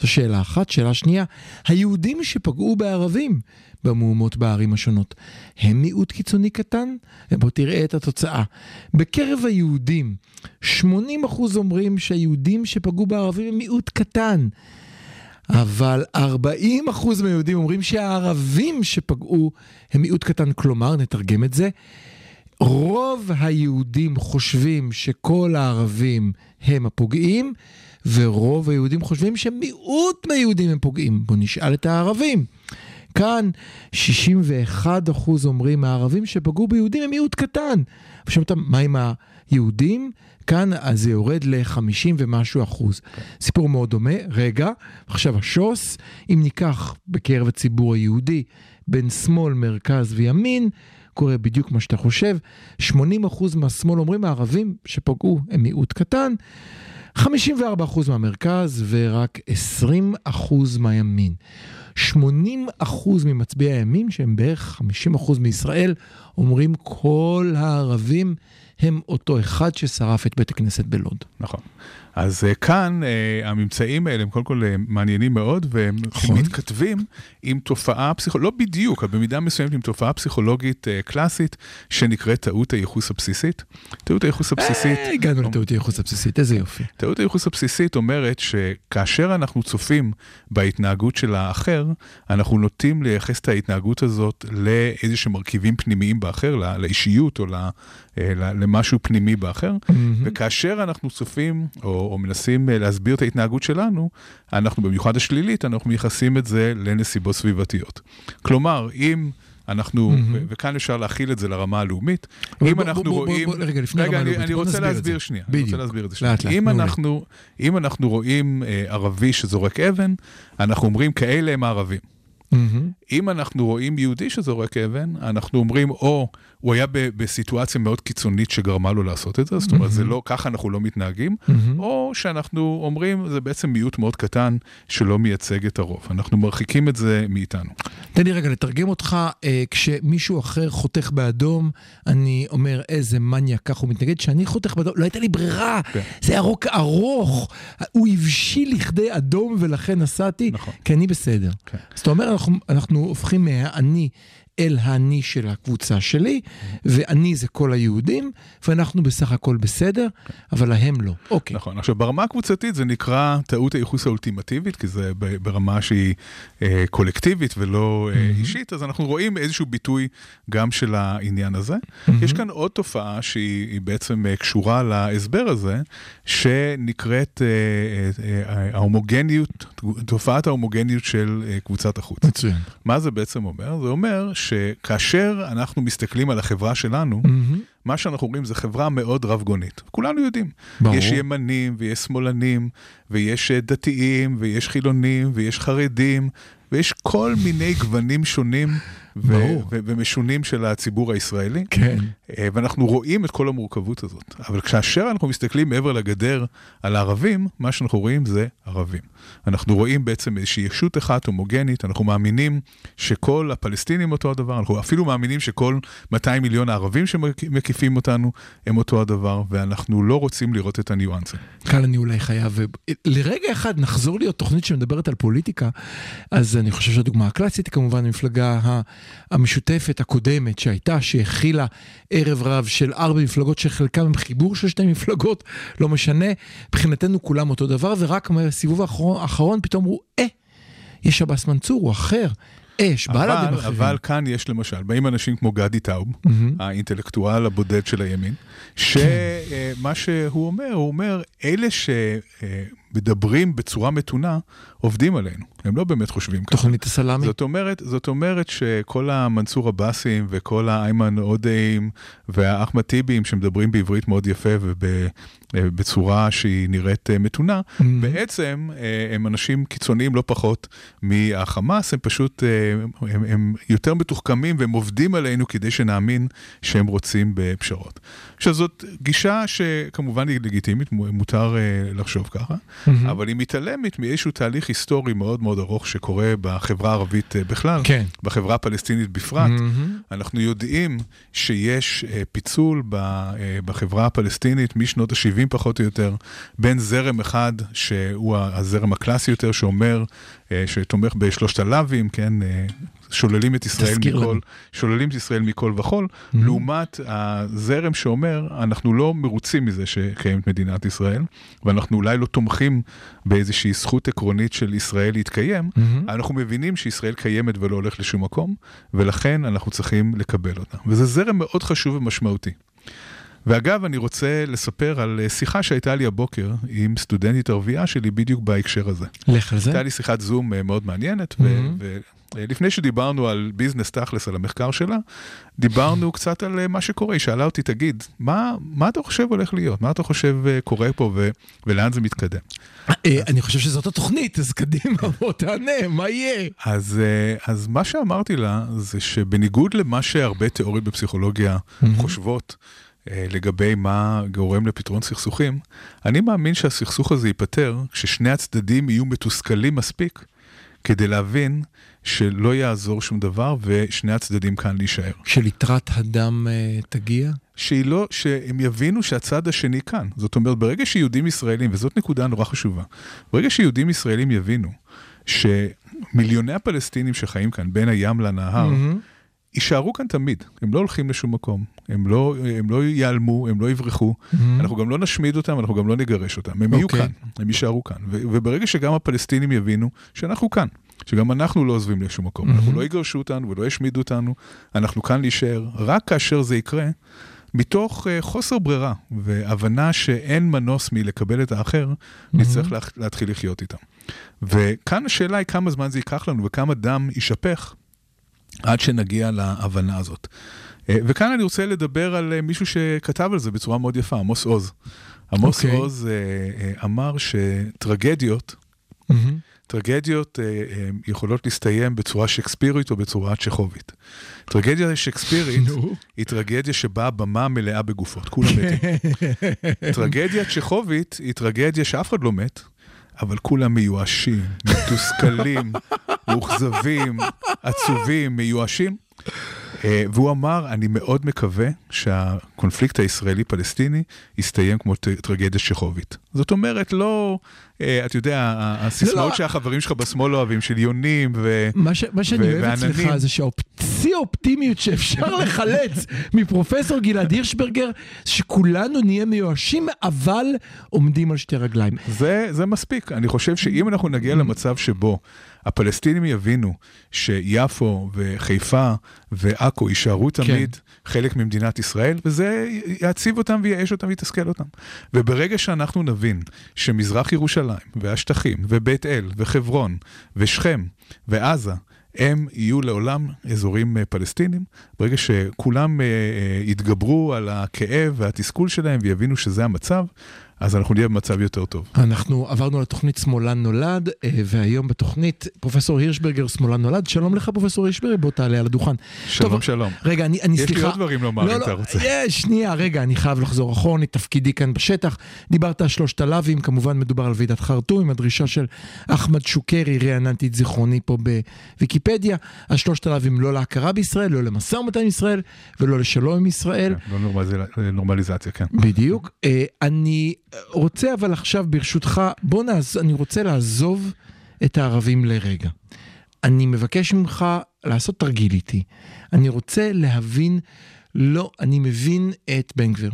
זו שאלה אחת. שאלה שנייה, היהודים שפגעו בערבים במהומות בערים השונות, הם מיעוט קיצוני קטן? ובוא תראה את התוצאה. בקרב היהודים, 80% אומרים שהיהודים שפגעו בערבים הם מיעוט קטן. אבל 40% מהיהודים אומרים שהערבים שפגעו הם מיעוט קטן. כלומר, נתרגם את זה, רוב היהודים חושבים שכל הערבים הם הפוגעים, ורוב היהודים חושבים שמיעוט מהיהודים הם פוגעים. בואו נשאל את הערבים. כאן 61 אחוז אומרים הערבים שפגעו ביהודים הם מיעוט קטן. עכשיו אתה, מה עם היהודים? כאן אז זה יורד ל-50 ומשהו אחוז. סיפור מאוד דומה. רגע, עכשיו השוס, אם ניקח בקרב הציבור היהודי בין שמאל, מרכז וימין, קורה בדיוק מה שאתה חושב. 80% מהשמאל אומרים הערבים שפגעו הם מיעוט קטן, 54% מהמרכז ורק 20% מהימין. 80% ממצביעי הימין, שהם בערך 50% מישראל, אומרים כל הערבים הם אותו אחד ששרף את בית הכנסת בלוד. נכון. אז uh, כאן uh, הממצאים האלה הם קודם כל uh, מעניינים מאוד, והם נכון. מתכתבים עם תופעה פסיכולוגית, לא בדיוק, אבל במידה מסוימת עם תופעה פסיכולוגית קלאסית, שנקראת טעות הייחוס הבסיסית. טעות הייחוס הבסיסית... אה, הגענו לטעות הייחוס הבסיסית, איזה יופי. טעות הייחוס הבסיסית אומרת שכאשר אנחנו צופים בהתנהגות של האחר, אנחנו נוטים לייחס את ההתנהגות הזאת לאיזה שהם מרכיבים פנימיים באחר, לא- לאישיות או אה, למשהו פנימי באחר, וכאשר אנחנו צופים או, או מנסים אה, להסביר את ההתנהגות שלנו, אנחנו במיוחד השלילית, אנחנו מייחסים את זה לנסיבות סביבתיות. כלומר, אם... אנחנו, ו- וכאן אפשר להכיל את זה לרמה הלאומית. אם בוא- אנחנו בוא- רואים... בוא- רגע, לפני הרמה אני- הלאומית, אני רוצה להסביר. שנייה. אני בדיוק. רוצה להסביר את זה שנייה. לאט, לאט, אם. אנחנו, אם אנחנו רואים אה, ערבי שזורק אבן, אנחנו אומרים כאלה הם הערבים. מהמם. אם אנחנו רואים יהודי שזורק אבן, אנחנו אומרים, או הוא היה בסיטואציה מאוד קיצונית שגרמה לו לעשות את זה, זאת אומרת, זה לא, ככה אנחנו לא מתנהגים, מהמם. או שאנחנו אומרים, זה בעצם מיעוט מאוד קטן שלא מייצג את הרוב. אנחנו מרחיקים את זה מאיתנו. תן לי רגע לתרגם אותך, אה, כשמישהו אחר חותך באדום, אני אומר, איזה מניאק, כך הוא מתנגד. כשאני חותך באדום, לא הייתה לי ברירה, כן. זה ירוק ארוך, הוא הבשיל לכדי אדום ולכן נסעתי, נכון. כי אני בסדר. כן. זאת אומרת, אנחנו, אנחנו הופכים מהאני אל האני של הקבוצה שלי, ואני זה כל היהודים, ואנחנו בסך הכל בסדר, אבל להם לא. אוקיי. נכון. עכשיו, ברמה הקבוצתית זה נקרא טעות הייחוס האולטימטיבית, כי זה ברמה שהיא אה, קולקטיבית ולא אה, אישית, אז אנחנו רואים איזשהו ביטוי גם של העניין הזה. יש כאן עוד תופעה שהיא היא בעצם אה, קשורה להסבר הזה, שנקראת אה, אה, אה, ההומוגניות, תופעת ההומוגניות של אה, קבוצת החוץ. מצוין. מה זה בעצם אומר? זה אומר שכאשר אנחנו מסתכלים על החברה שלנו, מהמם. מה שאנחנו רואים זה חברה מאוד רב-גונית. כולנו יודעים. ברור. יש ימנים ויש שמאלנים, ויש אה, דתיים, ויש חילונים, ויש חרדים, ויש כל מיני גוונים שונים ו-. ו- ומשונים של הציבור הישראלי. כן. אה, ואנחנו רואים את כל המורכבות הזאת. אבל כאשר אנחנו מסתכלים מעבר לגדר על הערבים, מה שאנחנו רואים זה ערבים. אנחנו רואים בעצם איזושהי ישות אחת הומוגנית, אנחנו מאמינים שכל הפלסטינים אותו הדבר, אנחנו אפילו מאמינים שכל 200 מיליון הערבים שמקיפים אותנו הם אותו הדבר, ואנחנו לא רוצים לראות את הניואנסים. כאן אני אולי חייב, לרגע אחד נחזור להיות תוכנית שמדברת על פוליטיקה, אז אני חושב שהדוגמה הקלאסית היא כמובן המפלגה המשותפת הקודמת שהייתה, שהכילה ערב רב של ארבע מפלגות שחלקם הם חיבור של שתי מפלגות, לא משנה, מבחינתנו כולם אותו דבר, ורק בסיבוב האחרון, האחרון פתאום אמרו, אה, יש עבאס מנצור, הוא אחר, אה, בל"ד הם אבל, אחרים. אבל כאן יש למשל, באים אנשים כמו גדי טאוב, מהמם. האינטלקטואל הבודד של הימין, שמה שהוא אומר, הוא אומר, אלה שמדברים בצורה מתונה, עובדים עלינו. הם לא באמת חושבים ככה. תוכנית הסלאמי. זאת אומרת, זאת אומרת שכל המנסור עבאסים וכל האיימן עודאים והאחמד טיביים שמדברים בעברית מאוד יפה ובצורה שהיא נראית אה, מתונה, Mhm. בעצם אה, הם אנשים קיצוניים לא פחות מהחמאס, הם פשוט, אה, הם, הם יותר מתוחכמים והם עובדים עלינו כדי שנאמין שהם רוצים בפשרות. עכשיו זאת גישה שכמובן היא לגיטימית, מותר אה, לחשוב ככה, מהמם. אבל היא מתעלמת מאיזשהו תהליך היסטורי מאוד מאוד ארוך שקורה בחברה הערבית אה, בכלל, כן. בחברה הפלסטינית בפרט. מהמם. אנחנו יודעים שיש אה, פיצול אה, בחברה הפלסטינית משנות ה-70 פחות או יותר, בין זרם אחד שהוא הזרם הקלאסי יותר, שאומר, שתומך בשלושת הלאווים, כן, שוללים את ישראל מכל, לנו. שוללים את ישראל מכל וכול, Mhm. לעומת הזרם שאומר, אנחנו לא מרוצים מזה שקיימת מדינת ישראל, ואנחנו אולי לא תומכים באיזושהי זכות עקרונית של ישראל להתקיים, מהמם. אנחנו מבינים שישראל קיימת ולא הולך לשום מקום, ולכן אנחנו צריכים לקבל אותה. וזה זרם מאוד חשוב ומשמעותי. ואגב, אני רוצה לספר על אה, שיחה שהייתה לי הבוקר עם סטודנטית ערבייה שלי בדיוק בהקשר הזה. לך על זה. הייתה לי שיחת זום אה, מאוד מעניינת, Mhm. ולפני שדיברנו על ביזנס תכלס, על המחקר שלה, דיברנו *laughs* קצת על אה, מה שקורה. היא שאלה אותי, תגיד, מה, מה אתה חושב הולך להיות? מה אתה חושב אה, קורה פה ו- ולאן זה מתקדם? אה, אני חושב שזאת התוכנית, אז קדימה, *laughs* בוא תענה, מה יהיה? אז, אה, אז מה שאמרתי לה זה שבניגוד למה שהרבה תיאוריות בפסיכולוגיה חושבות אה, לגבי מה גורם לפתרון סכסוכים, אני מאמין שהסכסוך הזה ייפתר כששני הצדדים יהיו מתוסכלים מספיק כדי להבין שלא יעזור שום דבר ושני הצדדים כאן להישאר. כשליטרת הדם אה, תגיע? שהיא לא, שהם יבינו שהצד השני כאן. זאת אומרת, ברגע שיהודים ישראלים, וזאת נקודה נורא חשובה, ברגע שיהודים ישראלים יבינו שמיליוני הפלסטינים שחיים כאן, בין הים לנהר, מהמם. יישארו כאן תמיד, הם לא הולכים לשום מקום, הם לא, הם לא ייעלמו, הם לא יברחו, מהמם. אנחנו גם לא נשמיד אותם, אנחנו גם לא נגרש אותם, הם יהיו אוקיי. כאן, הם יישארו כאן. ו- וברגע שגם הפלסטינים יבינו שאנחנו כאן, שגם אנחנו לא עוזבים לשום מקום, אנחנו לא יגרשו אותנו ולא ישמידו אותנו, אנחנו כאן להישאר, רק כאשר זה יקרה, מתוך uh, חוסר ברירה והבנה שאין מנוס מלקבל את האחר, נצטרך לה, להתחיל לחיות איתם. וכאן השאלה היא כמה זמן זה ייקח לנו וכמה דם יישפך עד שנגיע להבנה הזאת. אה, וכאן אני רוצה לדבר על אה, מישהו שכתב על זה בצורה מאוד יפה, עמוס עוז. עמוס אוקיי. עוז אה, אמר שטרגדיות מהמם. טרגדיות יכולות להסתיים בצורה שקספירית או בצורה צ'כובית. טרגדיה שקספירית. היא טרגדיה שבה הבמה מלאה בגופות, כולם מתים. *laughs* טרגדיה צ'כובית היא טרגדיה שאף אחד לא מת, אבל כולם מיואשים, מתוסכלים, מאוכזבים, עצובים, מיואשים. אה, והוא אמר, אני מאוד מקווה שהקונפליקט הישראלי-פלסטיני יסתיים כמו טרגדיה צ'כובית. זאת אומרת, לא, אה, אתה יודע, הסיסמאות לא. שהחברים שלך בשמאל אוהבים, של יונים ו... מה, שאני אוהב אצלך ועננים. זה שהשיא האופטימיות שאפשר *laughs* לחלץ מפרופסור גלעד הירשברגר, שכולנו נהיה מיואשים, אבל עומדים על שתי רגליים. זה, זה מספיק. אני חושב שאם אנחנו נגיע למצב שבו הפלסטינים יבינו שיפו וחיפה ועכו יישארו תמיד חלק ממדינת ישראל, וזה יעציב אותם וייאש אותם ויתסכל אותם. וברגע שאנחנו נבין שמזרח ירושלים והשטחים ובית אל וחברון ושכם ועזה הם יהיו לעולם אזורים אה, פלסטינים, ברגע שכולם אה, אה, יתגברו על הכאב והתסכול שלהם ויבינו שזה המצב, אז אנחנו נהיה במצב יותר טוב. אנחנו עברנו לתוכנית שמאלן נולד, אה, והיום בתוכנית פרופסור הירשברגר שמאלן נולד. שלום לך פרופסור הירשברגר, בוא תעלה על הדוכן. שלום, טוב, שלום. רגע, אני, אני יש לי סליחה. עוד דברים לומר, לא, אם לא, אתה רוצה. יש, שנייה, רגע, אני חייב לחזור אחורה, תפקידי כאן בשטח. דיברת על שלושת הלאווים, כמובן מדובר על ועידת חרטום, עם הדרישה של אחמד שוקרי, רעננתי את זיכרוני פה בוויקיפדיה. השלושת הלאווים לא להכרה בישראל, לא למשא ומתן עם ישראל, ולא לשלום עם ישראל. כן, לא נורמליז- נורמליזציה, כן. בדיוק. אה, אני רוצה אבל עכשיו ברשותך, בוא נעז... אני רוצה לעזוב את הערבים לרגע. אני מבקש ממך לעשות תרגיל איתי. אני רוצה להבין, לא, אני מבין את בן גביר.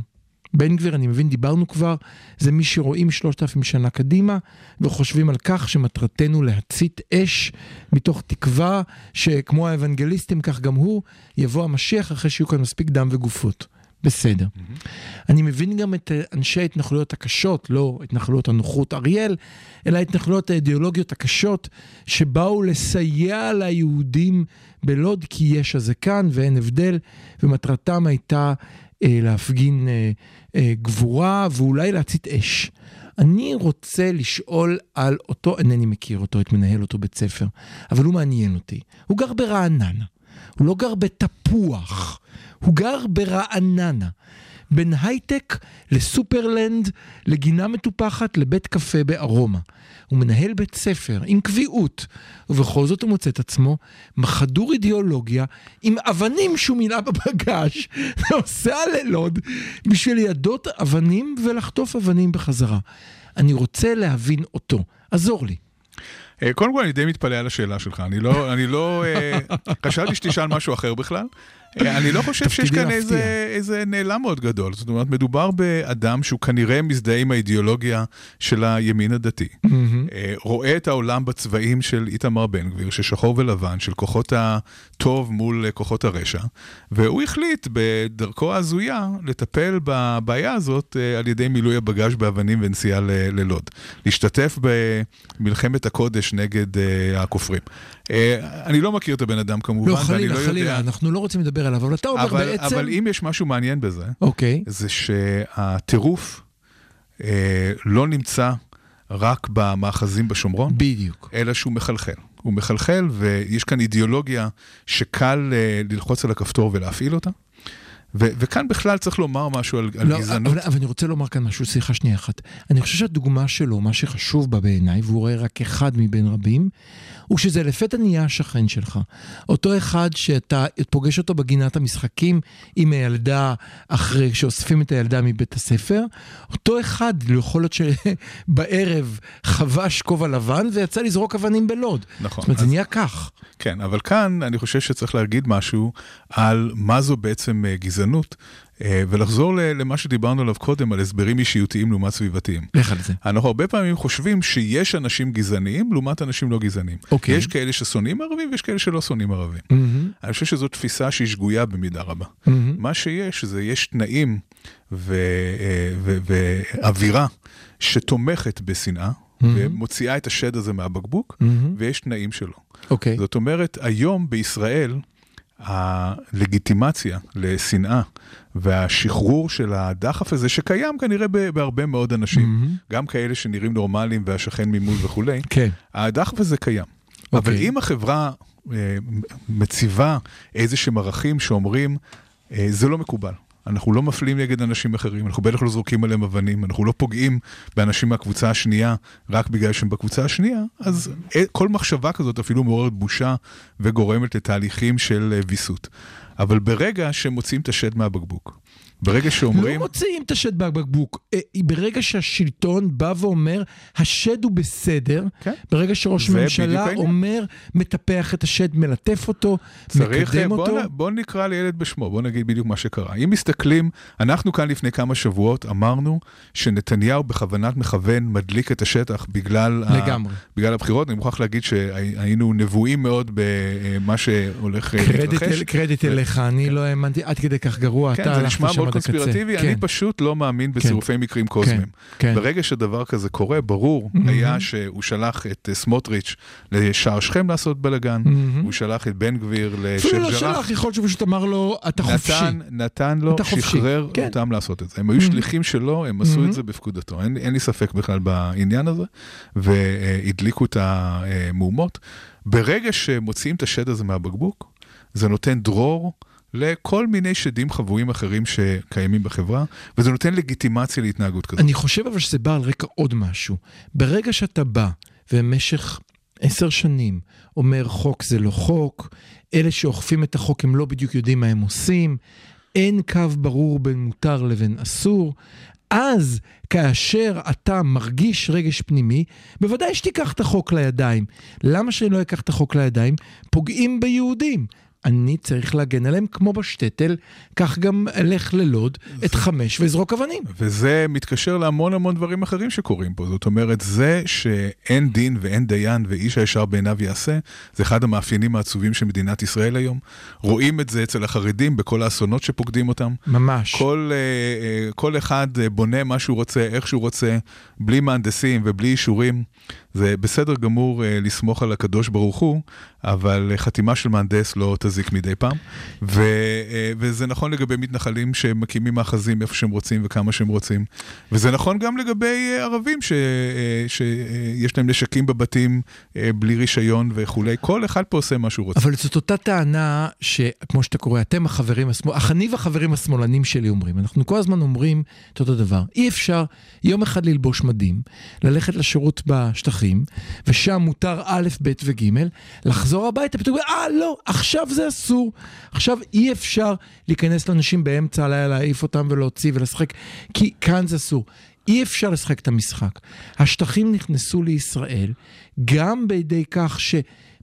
בן גביר, אני מבין, דיברנו כבר, זה מי שרואים שלושת אלפים שנה קדימה וחושבים על כך שמטרתנו להצית אש מתוך תקווה שכמו האוונגליסטים, כך גם הוא, יבוא המשיח אחרי שיהיו כאן מספיק דם וגופות. בסדר. אני מבין גם את אה, אנשי ההתנחלויות הקשות, לא התנחלויות הנוחות אריאל, אלא ההתנחלויות האידיאולוגיות הקשות, שבאו לסייע ליהודים בלוד, כי יש הזה כאן ואין הבדל, ומטרתם הייתה אה, להפגין אה, אה, גבורה ואולי להצית אש. אני רוצה לשאול על אותו, אינני מכיר אותו, את מנהל אותו בית ספר, אבל הוא מעניין אותי. הוא גר ברעננה, הוא לא גר בתפוח, הוא גר ברעננה. בין הייטק לסופרלנד, לגינה מטופחת, לבית קפה בארומה. הוא מנהל בית ספר עם קביעות, ובכל זאת הוא מוצא את עצמו מחדור אידיאולוגיה עם אבנים שהוא מילא בבגאז' ונוסע ללוד בשביל ליידות אבנים ולחטוף אבנים בחזרה. אני רוצה להבין אותו. עזור לי. אה, קודם כל, אני די מתפלא על השאלה שלך. אני לא, אני לא, אה, *laughs* חשבתי שתשאל משהו אחר בכלל. אה, אני לא חושב שיש כאן. איזה, איזה נעלם מאוד גדול. זאת אומרת, מדובר באדם שהוא כנראה מזדהה עם האידיאולוגיה של הימין הדתי. אה, רואה את העולם בצבעים של איתמר בן גביר, של שחור ולבן, של כוחות הטוב מול אה, כוחות הרשע, והוא החליט בדרכו ההזויה לטפל בבעיה הזאת על ידי מילוי הבגאז' באבנים ונסיעה ללוד. להשתתף במלחמת הקודש נגד הכופרים. אה, אני לא מכיר את הבן אדם כמובן, לא, ואני חלילה, לא חלילה, יודע... אנחנו לא רוצים לדבר עליו, אבל אתה אומר אבל, בעצם... אבל אם יש משהו מעניין בזה, אוקיי. זה שהטירוף אה, לא נמצא רק במאחזים בשומרון, בדיוק. אלא שהוא מחלחל. הוא מחלחל ויש כאן אידיאולוגיה שקל אה, ללחוץ על הכפתור ולהפעיל אותה. ו- וכאן בכלל צריך לומר משהו על, על לא, גזענות. אבל, אבל אני רוצה לומר כאן משהו, סליחה שנייה אחת. אני חושב שהדוגמה שלו, מה שחשוב בה בעיניי, והוא רואה רק אחד מבין רבים, הוא שזה לפתע נהיה השכן שלך. אותו אחד שאתה פוגש אותו בגינת המשחקים עם הילדה אחרי שאוספים את הילדה מבית הספר, אותו אחד, יכול להיות שבערב חבש כובע לבן ויצא לזרוק אבנים בלוד. נכון. זאת אומרת, זה אז- נהיה כך. כן, אבל כאן אני חושב שצריך להגיד משהו על מה זו בעצם אה, גזענות, ולחזור ל- למה שדיברנו עליו קודם, על הסברים אישיותיים לעומת סביבתיים. לך על זה. אנחנו הרבה פעמים חושבים שיש אנשים גזעניים לעומת אנשים לא גזעניים. אוקיי. יש כאלה ששונאים ערבים ויש כאלה שלא שונאים ערבים. מהמם, אני חושב שזו תפיסה שהיא שגויה במידה רבה. מהמם. מה שיש זה יש תנאים ו- אה, ו- ואווירה שתומכת בשנאה, ומוציאה את השד הזה מהבקבוק, מהמם. ויש תנאים שלו. אוקיי. זאת אומרת, היום בישראל הלגיטימציה לשנאה והשחרור של הדחף הזה, שקיים כנראה בהרבה מאוד אנשים, מהמם. גם כאלה שנראים נורמליים והשכן ממול וכולי, כן. הדחף הזה קיים. אבל אוקיי. אם החברה אה, מציבה איזה שהם ערכים שאומרים, אה, זה לא מקובל. אנחנו לא מפלים נגד אנשים אחרים, אנחנו בטח לא זורקים עליהם אבנים, אנחנו לא פוגעים באנשים מהקבוצה השנייה רק בגלל שהם בקבוצה השנייה, אז אה, כל מחשבה כזאת אפילו מעוררת בושה וגורמת לתהליכים של אה, ויסות. אבל ברגע שמוציאים את השד מהבקבוק, ברגע שאומרים... לא מוציאים את השד מהבקבוק. אה, ברגע שהשלטון בא ואומר, השד הוא בסדר, כן. ברגע שראש הממשלה. אומר, מטפח את השד, מלטף אותו, צריך, מקדם בוא, אותו. נ- בוא נקרא לילד בשמו, בוא נגיד בדיוק מה שקרה. אם מסתכלים, אנחנו כאן לפני כמה שבועות אמרנו שנתניהו בכוונת מכוון מדליק את השטח בגלל, לגמרי. ה, בגלל הבחירות. אני מוכרח להגיד שהיינו נבואים מאוד במה שהולך אה, קרדיט, להתרחש. אל, קרדיט אליך, אני לא האמנתי עד כדי כך גרוע, כן, אתה הלכת שם הקצה. קונספירטיבי, כן, אני פשוט לא מאמין בצירופי מקרים קוסמיים. כן. ברגע שדבר כזה קורה, ברור. היה שהוא שלח את אה, סמוטריץ' לשער שכם לעשות בלאגן. הוא שלח את בן גביר אפילו לא לשייח' ג'ראח. שלח, יכול להיות שהוא פשוט אמר לו, אתה חופשי. נתן, לו, שחרר כן. אותם לעשות את זה. הם היו. שליחים שלו, הם עשו. את זה בפקודתו. אין לי ספק בכלל בעניין הזה, והדליקו את המהומות. ברגע שמוציאים את השד הזה מהבקבוק, זה נותן דרור לכל מיני שדים חבויים אחרים שקיימים בחברה, וזה נותן לגיטימציה להתנהגות כזאת. אני חושב אבל שזה בא על רקע עוד משהו. ברגע שאתה בא ובמשך עשר שנים אומר חוק זה לא חוק, אלה שאוכפים את החוק הם לא בדיוק יודעים מה הם עושים, אין קו ברור בין מותר לבין אסור, אז כאשר אתה מרגיש רגש פנימי, בוודאי שתיקח את החוק לידיים. למה שאני לא אקח את החוק לידיים? פוגעים ביהודים. אני צריך להגן עליהם כמו בשטטל, כך גם אלך ללוד, את חמש ואזרוק אבנים. וזה מתקשר להמון המון דברים אחרים שקורים פה. זאת אומרת, זה שאין דין ואין דיין ואיש הישר בעיניו יעשה, זה אחד המאפיינים העצובים של מדינת ישראל היום. רואים את זה אצל החרדים בכל האסונות שפוקדים אותם. ממש. כל, אה, אה, כל אחד אה, בונה מה שהוא רוצה, איך שהוא רוצה, בלי מהנדסים ובלי אישורים. זה בסדר גמור אה, לסמוך על הקדוש ברוך הוא, אבל אה, חתימה של מהנדס לא תזיק מדי פעם. ו, אה, וזה נכון לגבי מתנחלים שמקימים מאחזים איפה שהם רוצים וכמה שהם רוצים. וזה נכון גם לגבי ערבים ש, אה, שיש להם נשקים בבתים בלי רישיון וכולי. כל אחד פה עושה מה שהוא רוצה. אבל זאת אותה טענה שכמו שאתה קורא, אתם החברים השמאל, אני והחברים השמאלנים שלי אומרים, אנחנו כל הזמן אומרים את אותו דבר. אי אפשר יום אחד ללבוש מדים, ללכת לשירות בשטחים, ושם מותר א', ב' וג', לחזור הביתה, פתאום, אה, לא, עכשיו זה אסור. עכשיו אי אפשר להיכנס לאנשים באמצע הלילה, להעיף אותם ולהוציא ולשחק, כי כאן זה אסור. אי אפשר לשחק את המשחק. השטחים נכנסו לישראל גם בידי כך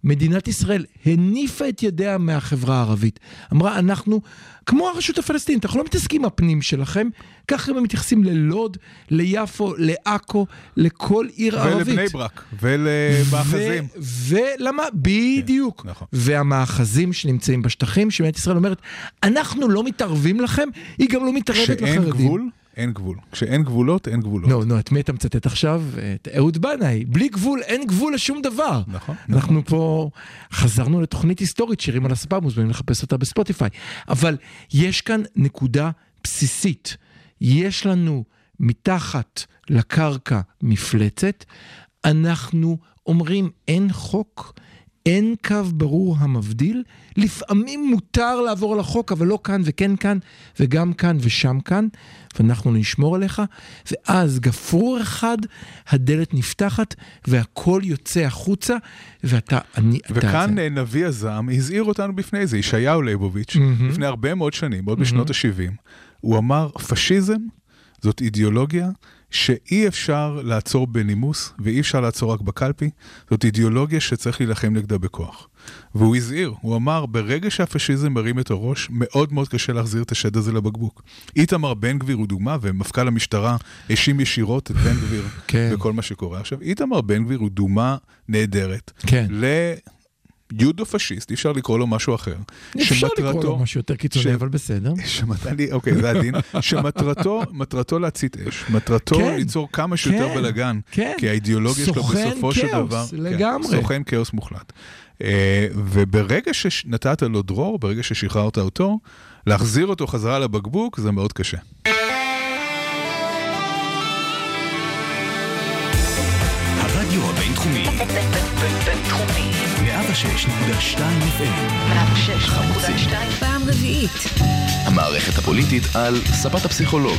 שמדינת ישראל הניפה את ידיה מהחברה הערבית. אמרה, אנחנו, כמו הרשות הפלסטינית, אנחנו לא מתעסקים עם הפנים שלכם, ככה הם מתייחסים ללוד, ליפו, לעכו, לכל עיר ערבית. ולבני ברק, ולמאחזים. ולמה? בדיוק. כן, נכון. והמאחזים שנמצאים בשטחים, שמדינת ישראל אומרת, אנחנו לא מתערבים לכם, היא גם לא מתערבת לחרדים. כשאין גבול, אין גבול. כשאין גבולות, אין גבולות. נו, נו, את מי אתה מצטט עכשיו? את אהוד בנאי. בלי גבול, אין גבול לשום דבר. נכון. אנחנו פה חזרנו לתוכנית היסטורית, שירים על הספה, מוזמנים לחפש אותה בספוטיפיי. אבל יש כאן נקודה בסיסית. יש לנו מתחת לקרקע מפלצת, אנחנו אומרים אין חוק, אין קו ברור המבדיל, לפעמים מותר לעבור על החוק, אבל לא כאן וכן כאן, וגם כאן ושם כאן, ואנחנו נשמור עליך, ואז גפרור אחד, הדלת נפתחת, והכל יוצא החוצה, ואתה, אני, אתה... וכאן זה. אה, נביא הזעם הזהיר אותנו בפני זה, ישעיהו ליבוביץ', מהמם. לפני הרבה מאוד שנים, עוד בשנות ה-70, הוא אמר, פשיזם זאת אידיאולוגיה שאי אפשר לעצור בנימוס, ואי אפשר לעצור רק בקלפי, זאת אידיאולוגיה שצריך להילחם נגדה בכוח. והוא הזהיר, הוא אמר, ברגע שהפשיזם מרים את הראש, מאוד מאוד קשה להחזיר את השד הזה לבקבוק. איתמר בן גביר הוא דוגמה, ומפכ"ל המשטרה האשים ישירות את בן גביר כן. בכל מה שקורה. עכשיו, איתמר בן גביר הוא דוגמה נהדרת. כן. ל... יודו פשיסט, אי אפשר לקרוא לו משהו אחר. אפשר לקרוא לו משהו יותר קיצוני, אבל בסדר. אוקיי, זה הדין, *laughs* שמטרתו, מטרתו להצית אש, מטרתו כן, ליצור כמה שיותר כן, בלאגן, כן. כי האידיאולוגיה שלו סוכן בסופו של כאוס, דבר, לגמרי. כן, סוכן כאוס מוחלט. אה, וברגע שנתת לו דרור, ברגע ששחררת אותו, להחזיר אותו חזרה לבקבוק זה מאוד קשה. 106.2 FM, 106.2 פעם רביעית. המערכת הפוליטית על ספת הפסיכולוג,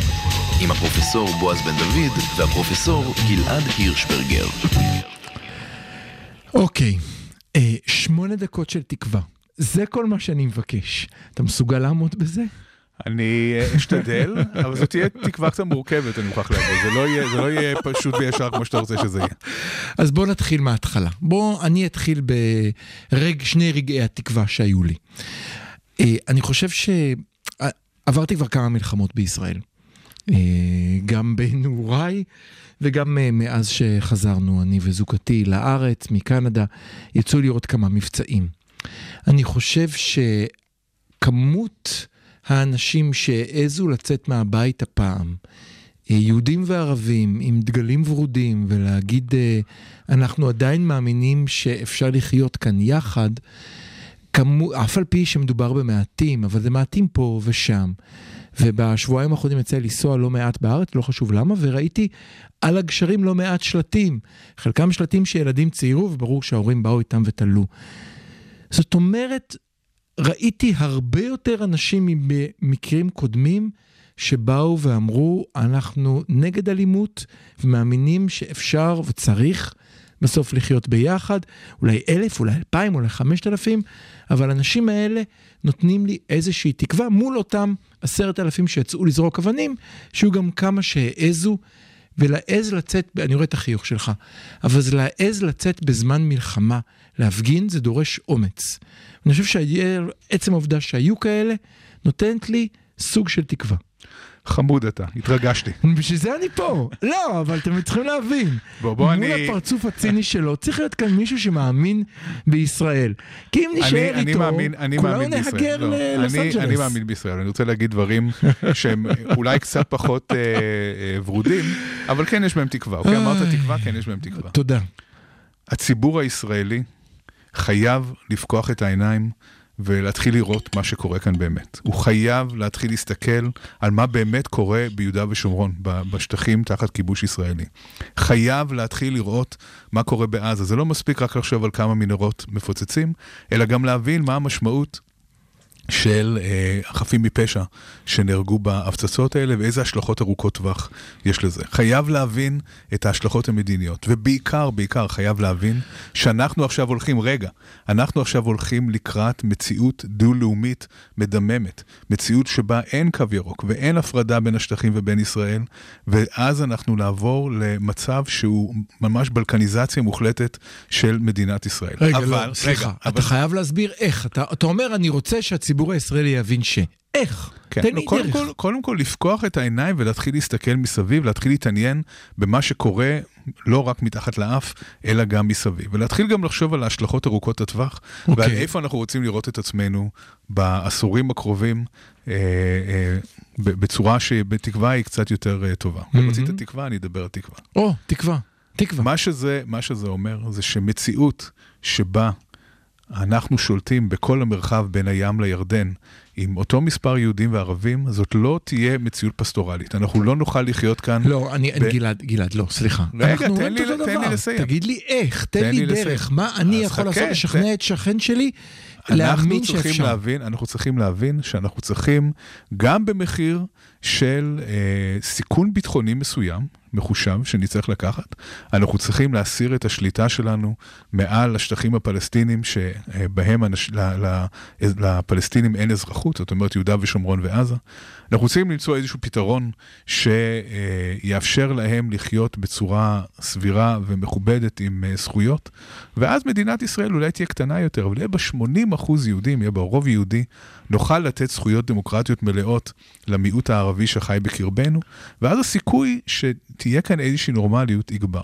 עם הפרופסור בועז בן דוד והפרופסור גלעד הירשברגר. אוקיי, אה, שמונה דקות של תקווה. זה כל מה שאני מבקש. אתה מסוגל לעמוד בזה? אני אה, אשתדל, אבל זו תהיה תקווה קצת מורכבת, אני מוכרח להגיד. זה לא זה לא יהיה פשוט וישר כמו שאתה רוצה שזה יהיה. אז בוא נתחיל מההתחלה. בוא, אני אתחיל בשני רגעי התקווה שהיו לי. אה, אני חושב שעברתי כבר כמה מלחמות בישראל. אה, גם בנעוריי וגם אה, מאז שחזרנו, אני וזוגתי לארץ, מקנדה, יצאו לראות כמה מבצעים. אני חושב שכמות האנשים שהעזו לצאת מהבית הפעם, אה, יהודים וערבים עם דגלים ורודים ולהגיד אה, אנחנו עדיין מאמינים שאפשר לחיות כאן יחד, כמו, אף על פי שמדובר במעטים, אבל זה מעטים פה ושם. ובשבועיים האחרונים יצא לנסוע לא מעט בארץ, לא חשוב למה, וראיתי על הגשרים לא מעט שלטים. חלקם שלטים שילדים ציירו, וברור שההורים באו איתם ותלו. זאת אומרת, ראיתי הרבה יותר אנשים ממקרים קודמים שבאו ואמרו, אנחנו נגד אלימות ומאמינים שאפשר וצריך בסוף לחיות ביחד, אולי אלף, אולי אלפיים, אולי חמשת אלפים, אבל האנשים האלה נותנים לי איזושהי תקווה מול אותם עשרת אלפים שיצאו לזרוק אבנים, שיהיו גם כמה שהעזו, ולהעז לצאת, אני רואה את החיוך שלך, אבל זה להעז לצאת בזמן מלחמה, להפגין זה דורש אומץ. אני חושב שעצם העובדה שהיו כאלה, נותנת לי סוג של תקווה. חמוד אתה, התרגשתי. *laughs* בשביל זה אני פה. לא, אבל אתם צריכים להבין. בוא, בוא, מול אני- הפרצוף הציני שלו, צריך להיות כאן מישהו שמאמין בישראל. כי אם אני, נישאר אני איתו, מאמין, אני כולנו. נהגר לא, ללוס אני, אנג'לס. אני מאמין בישראל, אני רוצה להגיד דברים שהם אולי קצת פחות אה, אה, ורודים, אבל כן יש בהם תקווה. אוקיי, אמרת. תקווה, כן יש בהם תקווה. תודה. הציבור הישראלי חייב לפקוח את העיניים ולהתחיל לראות מה שקורה כאן באמת. הוא חייב להתחיל להסתכל על מה באמת קורה ביהודה ושומרון, בשטחים תחת כיבוש ישראלי. חייב להתחיל לראות מה קורה בעזה. זה לא מספיק רק לחשוב על כמה מנהרות מפוצצים, אלא גם להבין מה המשמעות של אה, החפים מפשע שנהרגו בהפצצות האלה ואיזה השלכות ארוכות טווח יש לזה. חייב להבין את ההשלכות המדיניות, ובעיקר, בעיקר חייב להבין שאנחנו עכשיו הולכים, רגע, אנחנו עכשיו הולכים לקראת מציאות דו-לאומית מדממת. מציאות שבה אין קו ירוק ואין הפרדה בין השטחים ובין ישראל, ואז אנחנו נעבור למצב שהוא ממש בלקניזציה מוחלטת של מדינת ישראל. רגע, אבל, לא, סליחה, רגע, אתה אבל- חייב להסביר איך. אתה אתה אומר, אני רוצה שהציבור הישראלי יבין ש... איך? כן, תן לא, לי קודם, דרך. כל, קודם כל לפקוח את העיניים ולהתחיל להסתכל מסביב, להתחיל להתעניין במה שקורה לא רק מתחת לאף, אלא גם מסביב. ולהתחיל גם לחשוב על ההשלכות ארוכות הטווח, אוקיי. ועל איפה אנחנו רוצים לראות את עצמנו בעשורים הקרובים, אה, אה, בצורה שבתקווה היא קצת יותר אה, טובה. מהמם. רצית תקווה, אני אדבר על תקווה. או, תקווה. תקווה. מה שזה, מה שזה אומר זה שמציאות שבה אנחנו שולטים בכל המרחב בין הים לירדן עם אותו מספר יהודים וערבים, זאת לא תהיה מציאות פסטורלית. אנחנו לא נוכל לחיות כאן. לא, אני, ב- גלעד, גלעד, לא, סליחה. רגע, אנחנו תן לי- תן לי. לסיים. תגיד לי איך, תן תן לי דרך. לסיים. מה אני יכול חכה, לעשות לשכנע תן- את שכן שלי אנחנו להאמין צריכים שאפשר? להבין, אנחנו צריכים להבין שאנחנו צריכים, גם במחיר של אה, סיכון ביטחוני מסוים, מחושב, שנצטרך לקחת, אנחנו צריכים להסיר את השליטה שלנו מעל השטחים הפלסטינים, שבהם אנש, ל, ל, לפלסטינים אין אזרחות, זאת אומרת יהודה ושומרון ועזה. אנחנו צריכים למצוא איזשהו פתרון שיאפשר להם לחיות בצורה סבירה ומכובדת עם אה, זכויות, ואז מדינת ישראל אולי תהיה קטנה יותר, אבל יהיה בה 80 אחוז יהודים, יהיה בה רוב יהודי, נוכל לתת זכויות דמוקרטיות מלאות למיעוט הערבי שחי בקרבנו, ואז הסיכוי שתהיה כאן איזושהי נורמליות יגבר.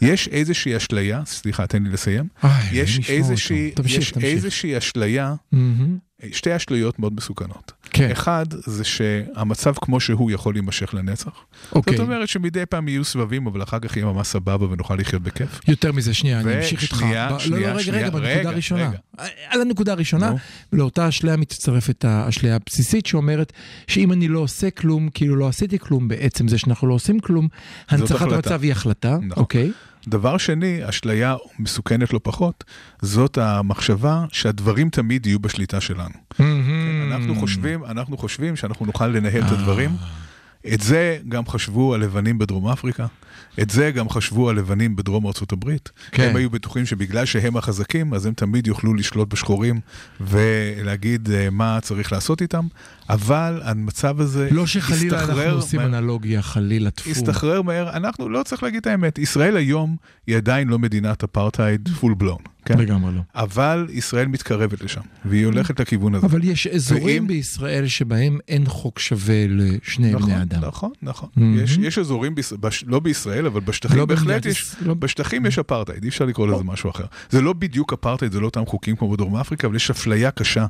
יש איזושהי אשליה, סליחה, תן לי לסיים. איי, יש איזושהי, אותו. תמשיך, יש תמשיך. איזושהי אשליה, מהמם. שתי אשליות מאוד מסוכנות. כן, אחד, זה שהמצב כמו שהוא יכול להימשך לנצח. אוקיי. זאת אומרת שמדי פעם יהיו סבבים, אבל אחר כך יהיה ממש סבבה ונוכל לחיות בכיף. יותר מזה, שנייה, אני אמשיך איתך. ושנייה, ב- לא, שנייה, לא, רגע, שנייה, רגע, בנקודה רגע, הראשונה. רגע. על הנקודה הראשונה, נו. לאותה אשליה מצטרפת האשליה הבסיסית שאומרת שאם אני לא עושה כלום, כאילו לא עשיתי כלום, בעצם זה שאנחנו לא עושים כלום, הנצחת. המצב היא החלטה, נכון. אוקיי? דבר שני, אשליה מסוכנת לא פחות, זאת המחשבה שהדברים תמיד יהיו בשליטה שלנו. Mm. אנחנו חושבים, אנחנו חושבים שאנחנו נוכל לנהל את הדברים. את זה גם חשבו הלבנים בדרום אפריקה, את זה גם חשבו הלבנים בדרום ארצות הברית. כן. הם היו בטוחים שבגלל שהם החזקים, אז הם תמיד יוכלו לשלוט בשחורים ולהגיד אה, מה צריך לעשות איתם, אבל המצב הזה לא שחלילה אנחנו הסתחרר עושים מהר. אנלוגיה, חלילה טפו. הסתחרר מהר, אנחנו לא צריך להגיד את האמת, ישראל היום היא עדיין לא מדינת אפרטהייד פול בלון, כן? לגמרי לא. אבל ישראל מתקרבת לשם, והיא הולכת לכיוון הזה. אבל יש אזורים ואם- בישראל שבהם אין חוק שווה לשני נכון, בני אדם. נכון, נכון. מהמם. יש, יש אזורים, ביש... בש... לא בישראל, אבל בשטחים לא בהחלט יש, לא- בשטחים יש אפרטהייד, אי אפשר לקרוא לזה משהו אחר. זה לא בדיוק אפרטהייד, זה לא אותם חוקים כמו בדרום אפריקה, אבל יש אפליה קשה.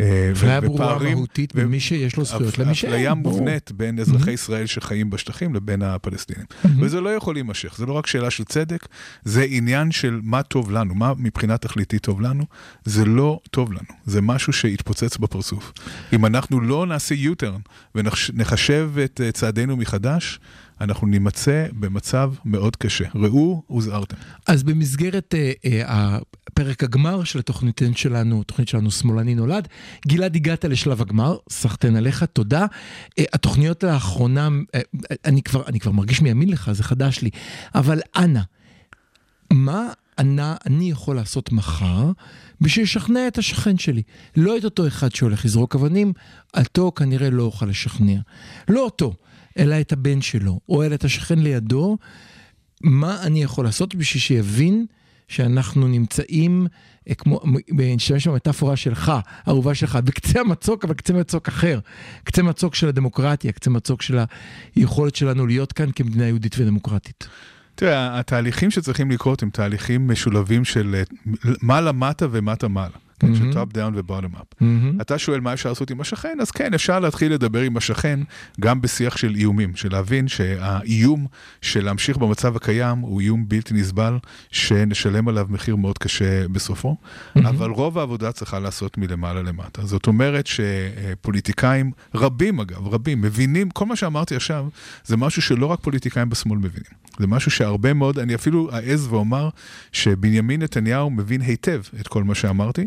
אה, אפליה ברורה מהותית ו- במי שיש לו זכויות למי שאין. אפליה. מובנית בין אזרחי ישראל שחיים בשטחים לבין הפלסטינים. וזה לא יכול להימשך, זה לא רק שאלה של צדק, זה עניין של מה טוב לנו, מה מבחינה תכליתית טוב לנו, זה לא טוב לנו, זה משהו שיתפוצץ בפרצוף. אם אנחנו לא נעשה U-turn ונחשב את אה, צעדינו מחדש, אנחנו נימצא במצב מאוד קשה. ראו הוזהרתם. אז במסגרת אה, אה, הפרק הגמר של התוכנית שלנו, התוכנית שלנו שמאלני נולד, גלעד הגעת לשלב הגמר, סחטיין עליך, תודה. אה, התוכניות לאחרונה, אה, אני כבר, אני כבר מרגיש מימין לך, זה חדש לי, אבל אנא, מה אנא, אני יכול לעשות מחר בשביל לשכנע את השכן שלי? לא את אותו אחד שהולך לזרוק אבנים, אותו כנראה לא אוכל לשכנע. לא אותו, אלא את הבן שלו, או אלא את השכן לידו, מה אני יכול לעשות בשביל שיבין שאנחנו נמצאים, אה, כמו, נשתמש במטאפורה שלך, אהובה שלך, בקצה המצוק, אבל קצה מצוק אחר. קצה מצוק של הדמוקרטיה, קצה מצוק של היכולת שלנו להיות כאן כמדינה יהודית ודמוקרטית. תראה, התהליכים שצריכים לקרות הם תהליכים משולבים של אה, מעלה מטה ומטה מעלה. כן, של top down ו bottom up. אתה שואל מה אפשר לעשות עם השכן, אז כן, אפשר להתחיל לדבר עם השכן גם בשיח של איומים, של להבין שהאיום של להמשיך במצב הקיים הוא איום בלתי נסבל, שנשלם עליו מחיר מאוד קשה בסופו, אבל רוב העבודה צריכה לעשות מלמעלה למטה. זאת אומרת שפוליטיקאים, רבים אגב, רבים, מבינים, כל מה שאמרתי עכשיו, זה משהו שלא רק פוליטיקאים בשמאל מבינים. זה משהו שהרבה מאוד, אני אפילו אעז ואומר שבנימין נתניהו מבין היטב את כל מה שאמרתי,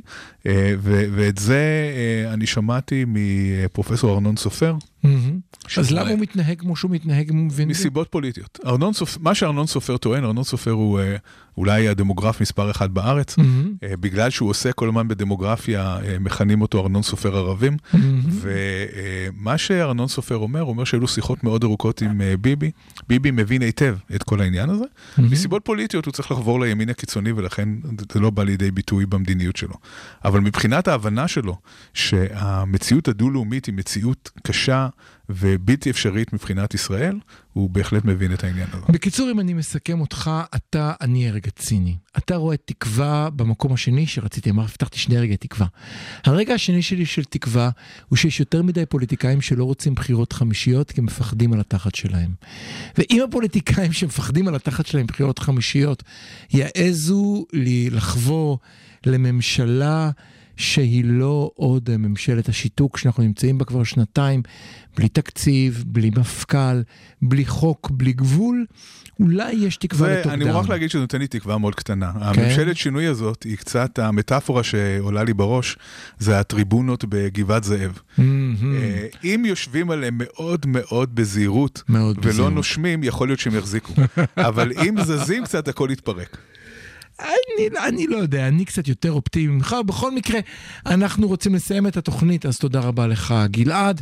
ואת זה אה, אני שמעתי מפרופסור ארנון סופר. מהמם. אז למה הוא מתנהג כמו שהוא מתנהג אם הוא מבין? מסיבות פוליטיות. ארנון סופ... מה שארנון סופר טוען, ארנון סופר הוא אה, אולי הדמוגרף מספר אחד בארץ. מהמם. אה, בגלל שהוא עושה כל הזמן בדמוגרפיה, אה, מכנים אותו ארנון סופר ערבים. מהמם. ומה שארנון סופר אומר, הוא אומר שהיו לו שיחות מאוד ארוכות עם אה, ביבי. ביבי מבין היטב את כל העניין הזה. מסיבות פוליטיות הוא צריך לחבור לימין הקיצוני, ולכן זה לא בא לידי ביטוי במדיניות שלו. אבל מבחינת ההבנה שלו, שהמציאות הדו-לאומית היא מציאות קשה ובלתי אפשרית מבחינת ישראל, הוא בהחלט מבין את העניין הזה. בקיצור, אם אני מסכם אותך, אתה, אני אהיה רגע ציני. אתה רואה תקווה במקום השני שרציתי, אמר, הבטחתי שני רגעי תקווה. הרגע השני שלי של תקווה הוא שיש יותר מדי פוליטיקאים שלא רוצים בחירות חמישיות כי הם מפחדים על התחת שלהם. ואם הפוליטיקאים שמפחדים על התחת שלהם בחירות חמישיות יעזו לחבור לממשלה שהיא לא עוד ממשלת השיתוק שאנחנו נמצאים בה כבר שנתיים, בלי תקציב, בלי מפכ"ל, בלי חוק, בלי גבול, אולי יש תקווה ואני דאון. מוכרח להגיד שזה נותן לי תקווה מאוד קטנה. הממשלת שינוי הזאת היא קצת, המטאפורה שעולה לי בראש, זה הטריבונות בגבעת זאב. אה, אם יושבים עליהם מאוד מאוד בזהירות, מאוד ולא בזהירות. נושמים, יכול להיות שהם יחזיקו. אבל אם זזים קצת, הכל יתפרק. אני, אני לא יודע, אני קצת יותר אופטימי ממך. בכל מקרה, אנחנו רוצים לסיים את התוכנית, אז תודה רבה לך, גלעד.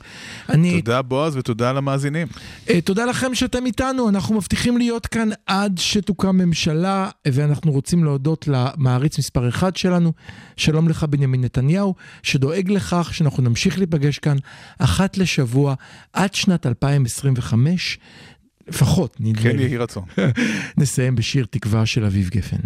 אני, תודה בועז ותודה למאזינים. אה, תודה לכם שאתם איתנו, אנחנו מבטיחים להיות כאן עד שתוקם ממשלה, ואנחנו רוצים להודות למעריץ מספר אחד שלנו, שלום לך בנימין נתניהו, שדואג לכך שאנחנו נמשיך להיפגש כאן אחת לשבוע עד שנת 2025. לפחות, נדמה כן לי. יהי רצון. *laughs* נסיים בשיר תקווה של אביב גפן.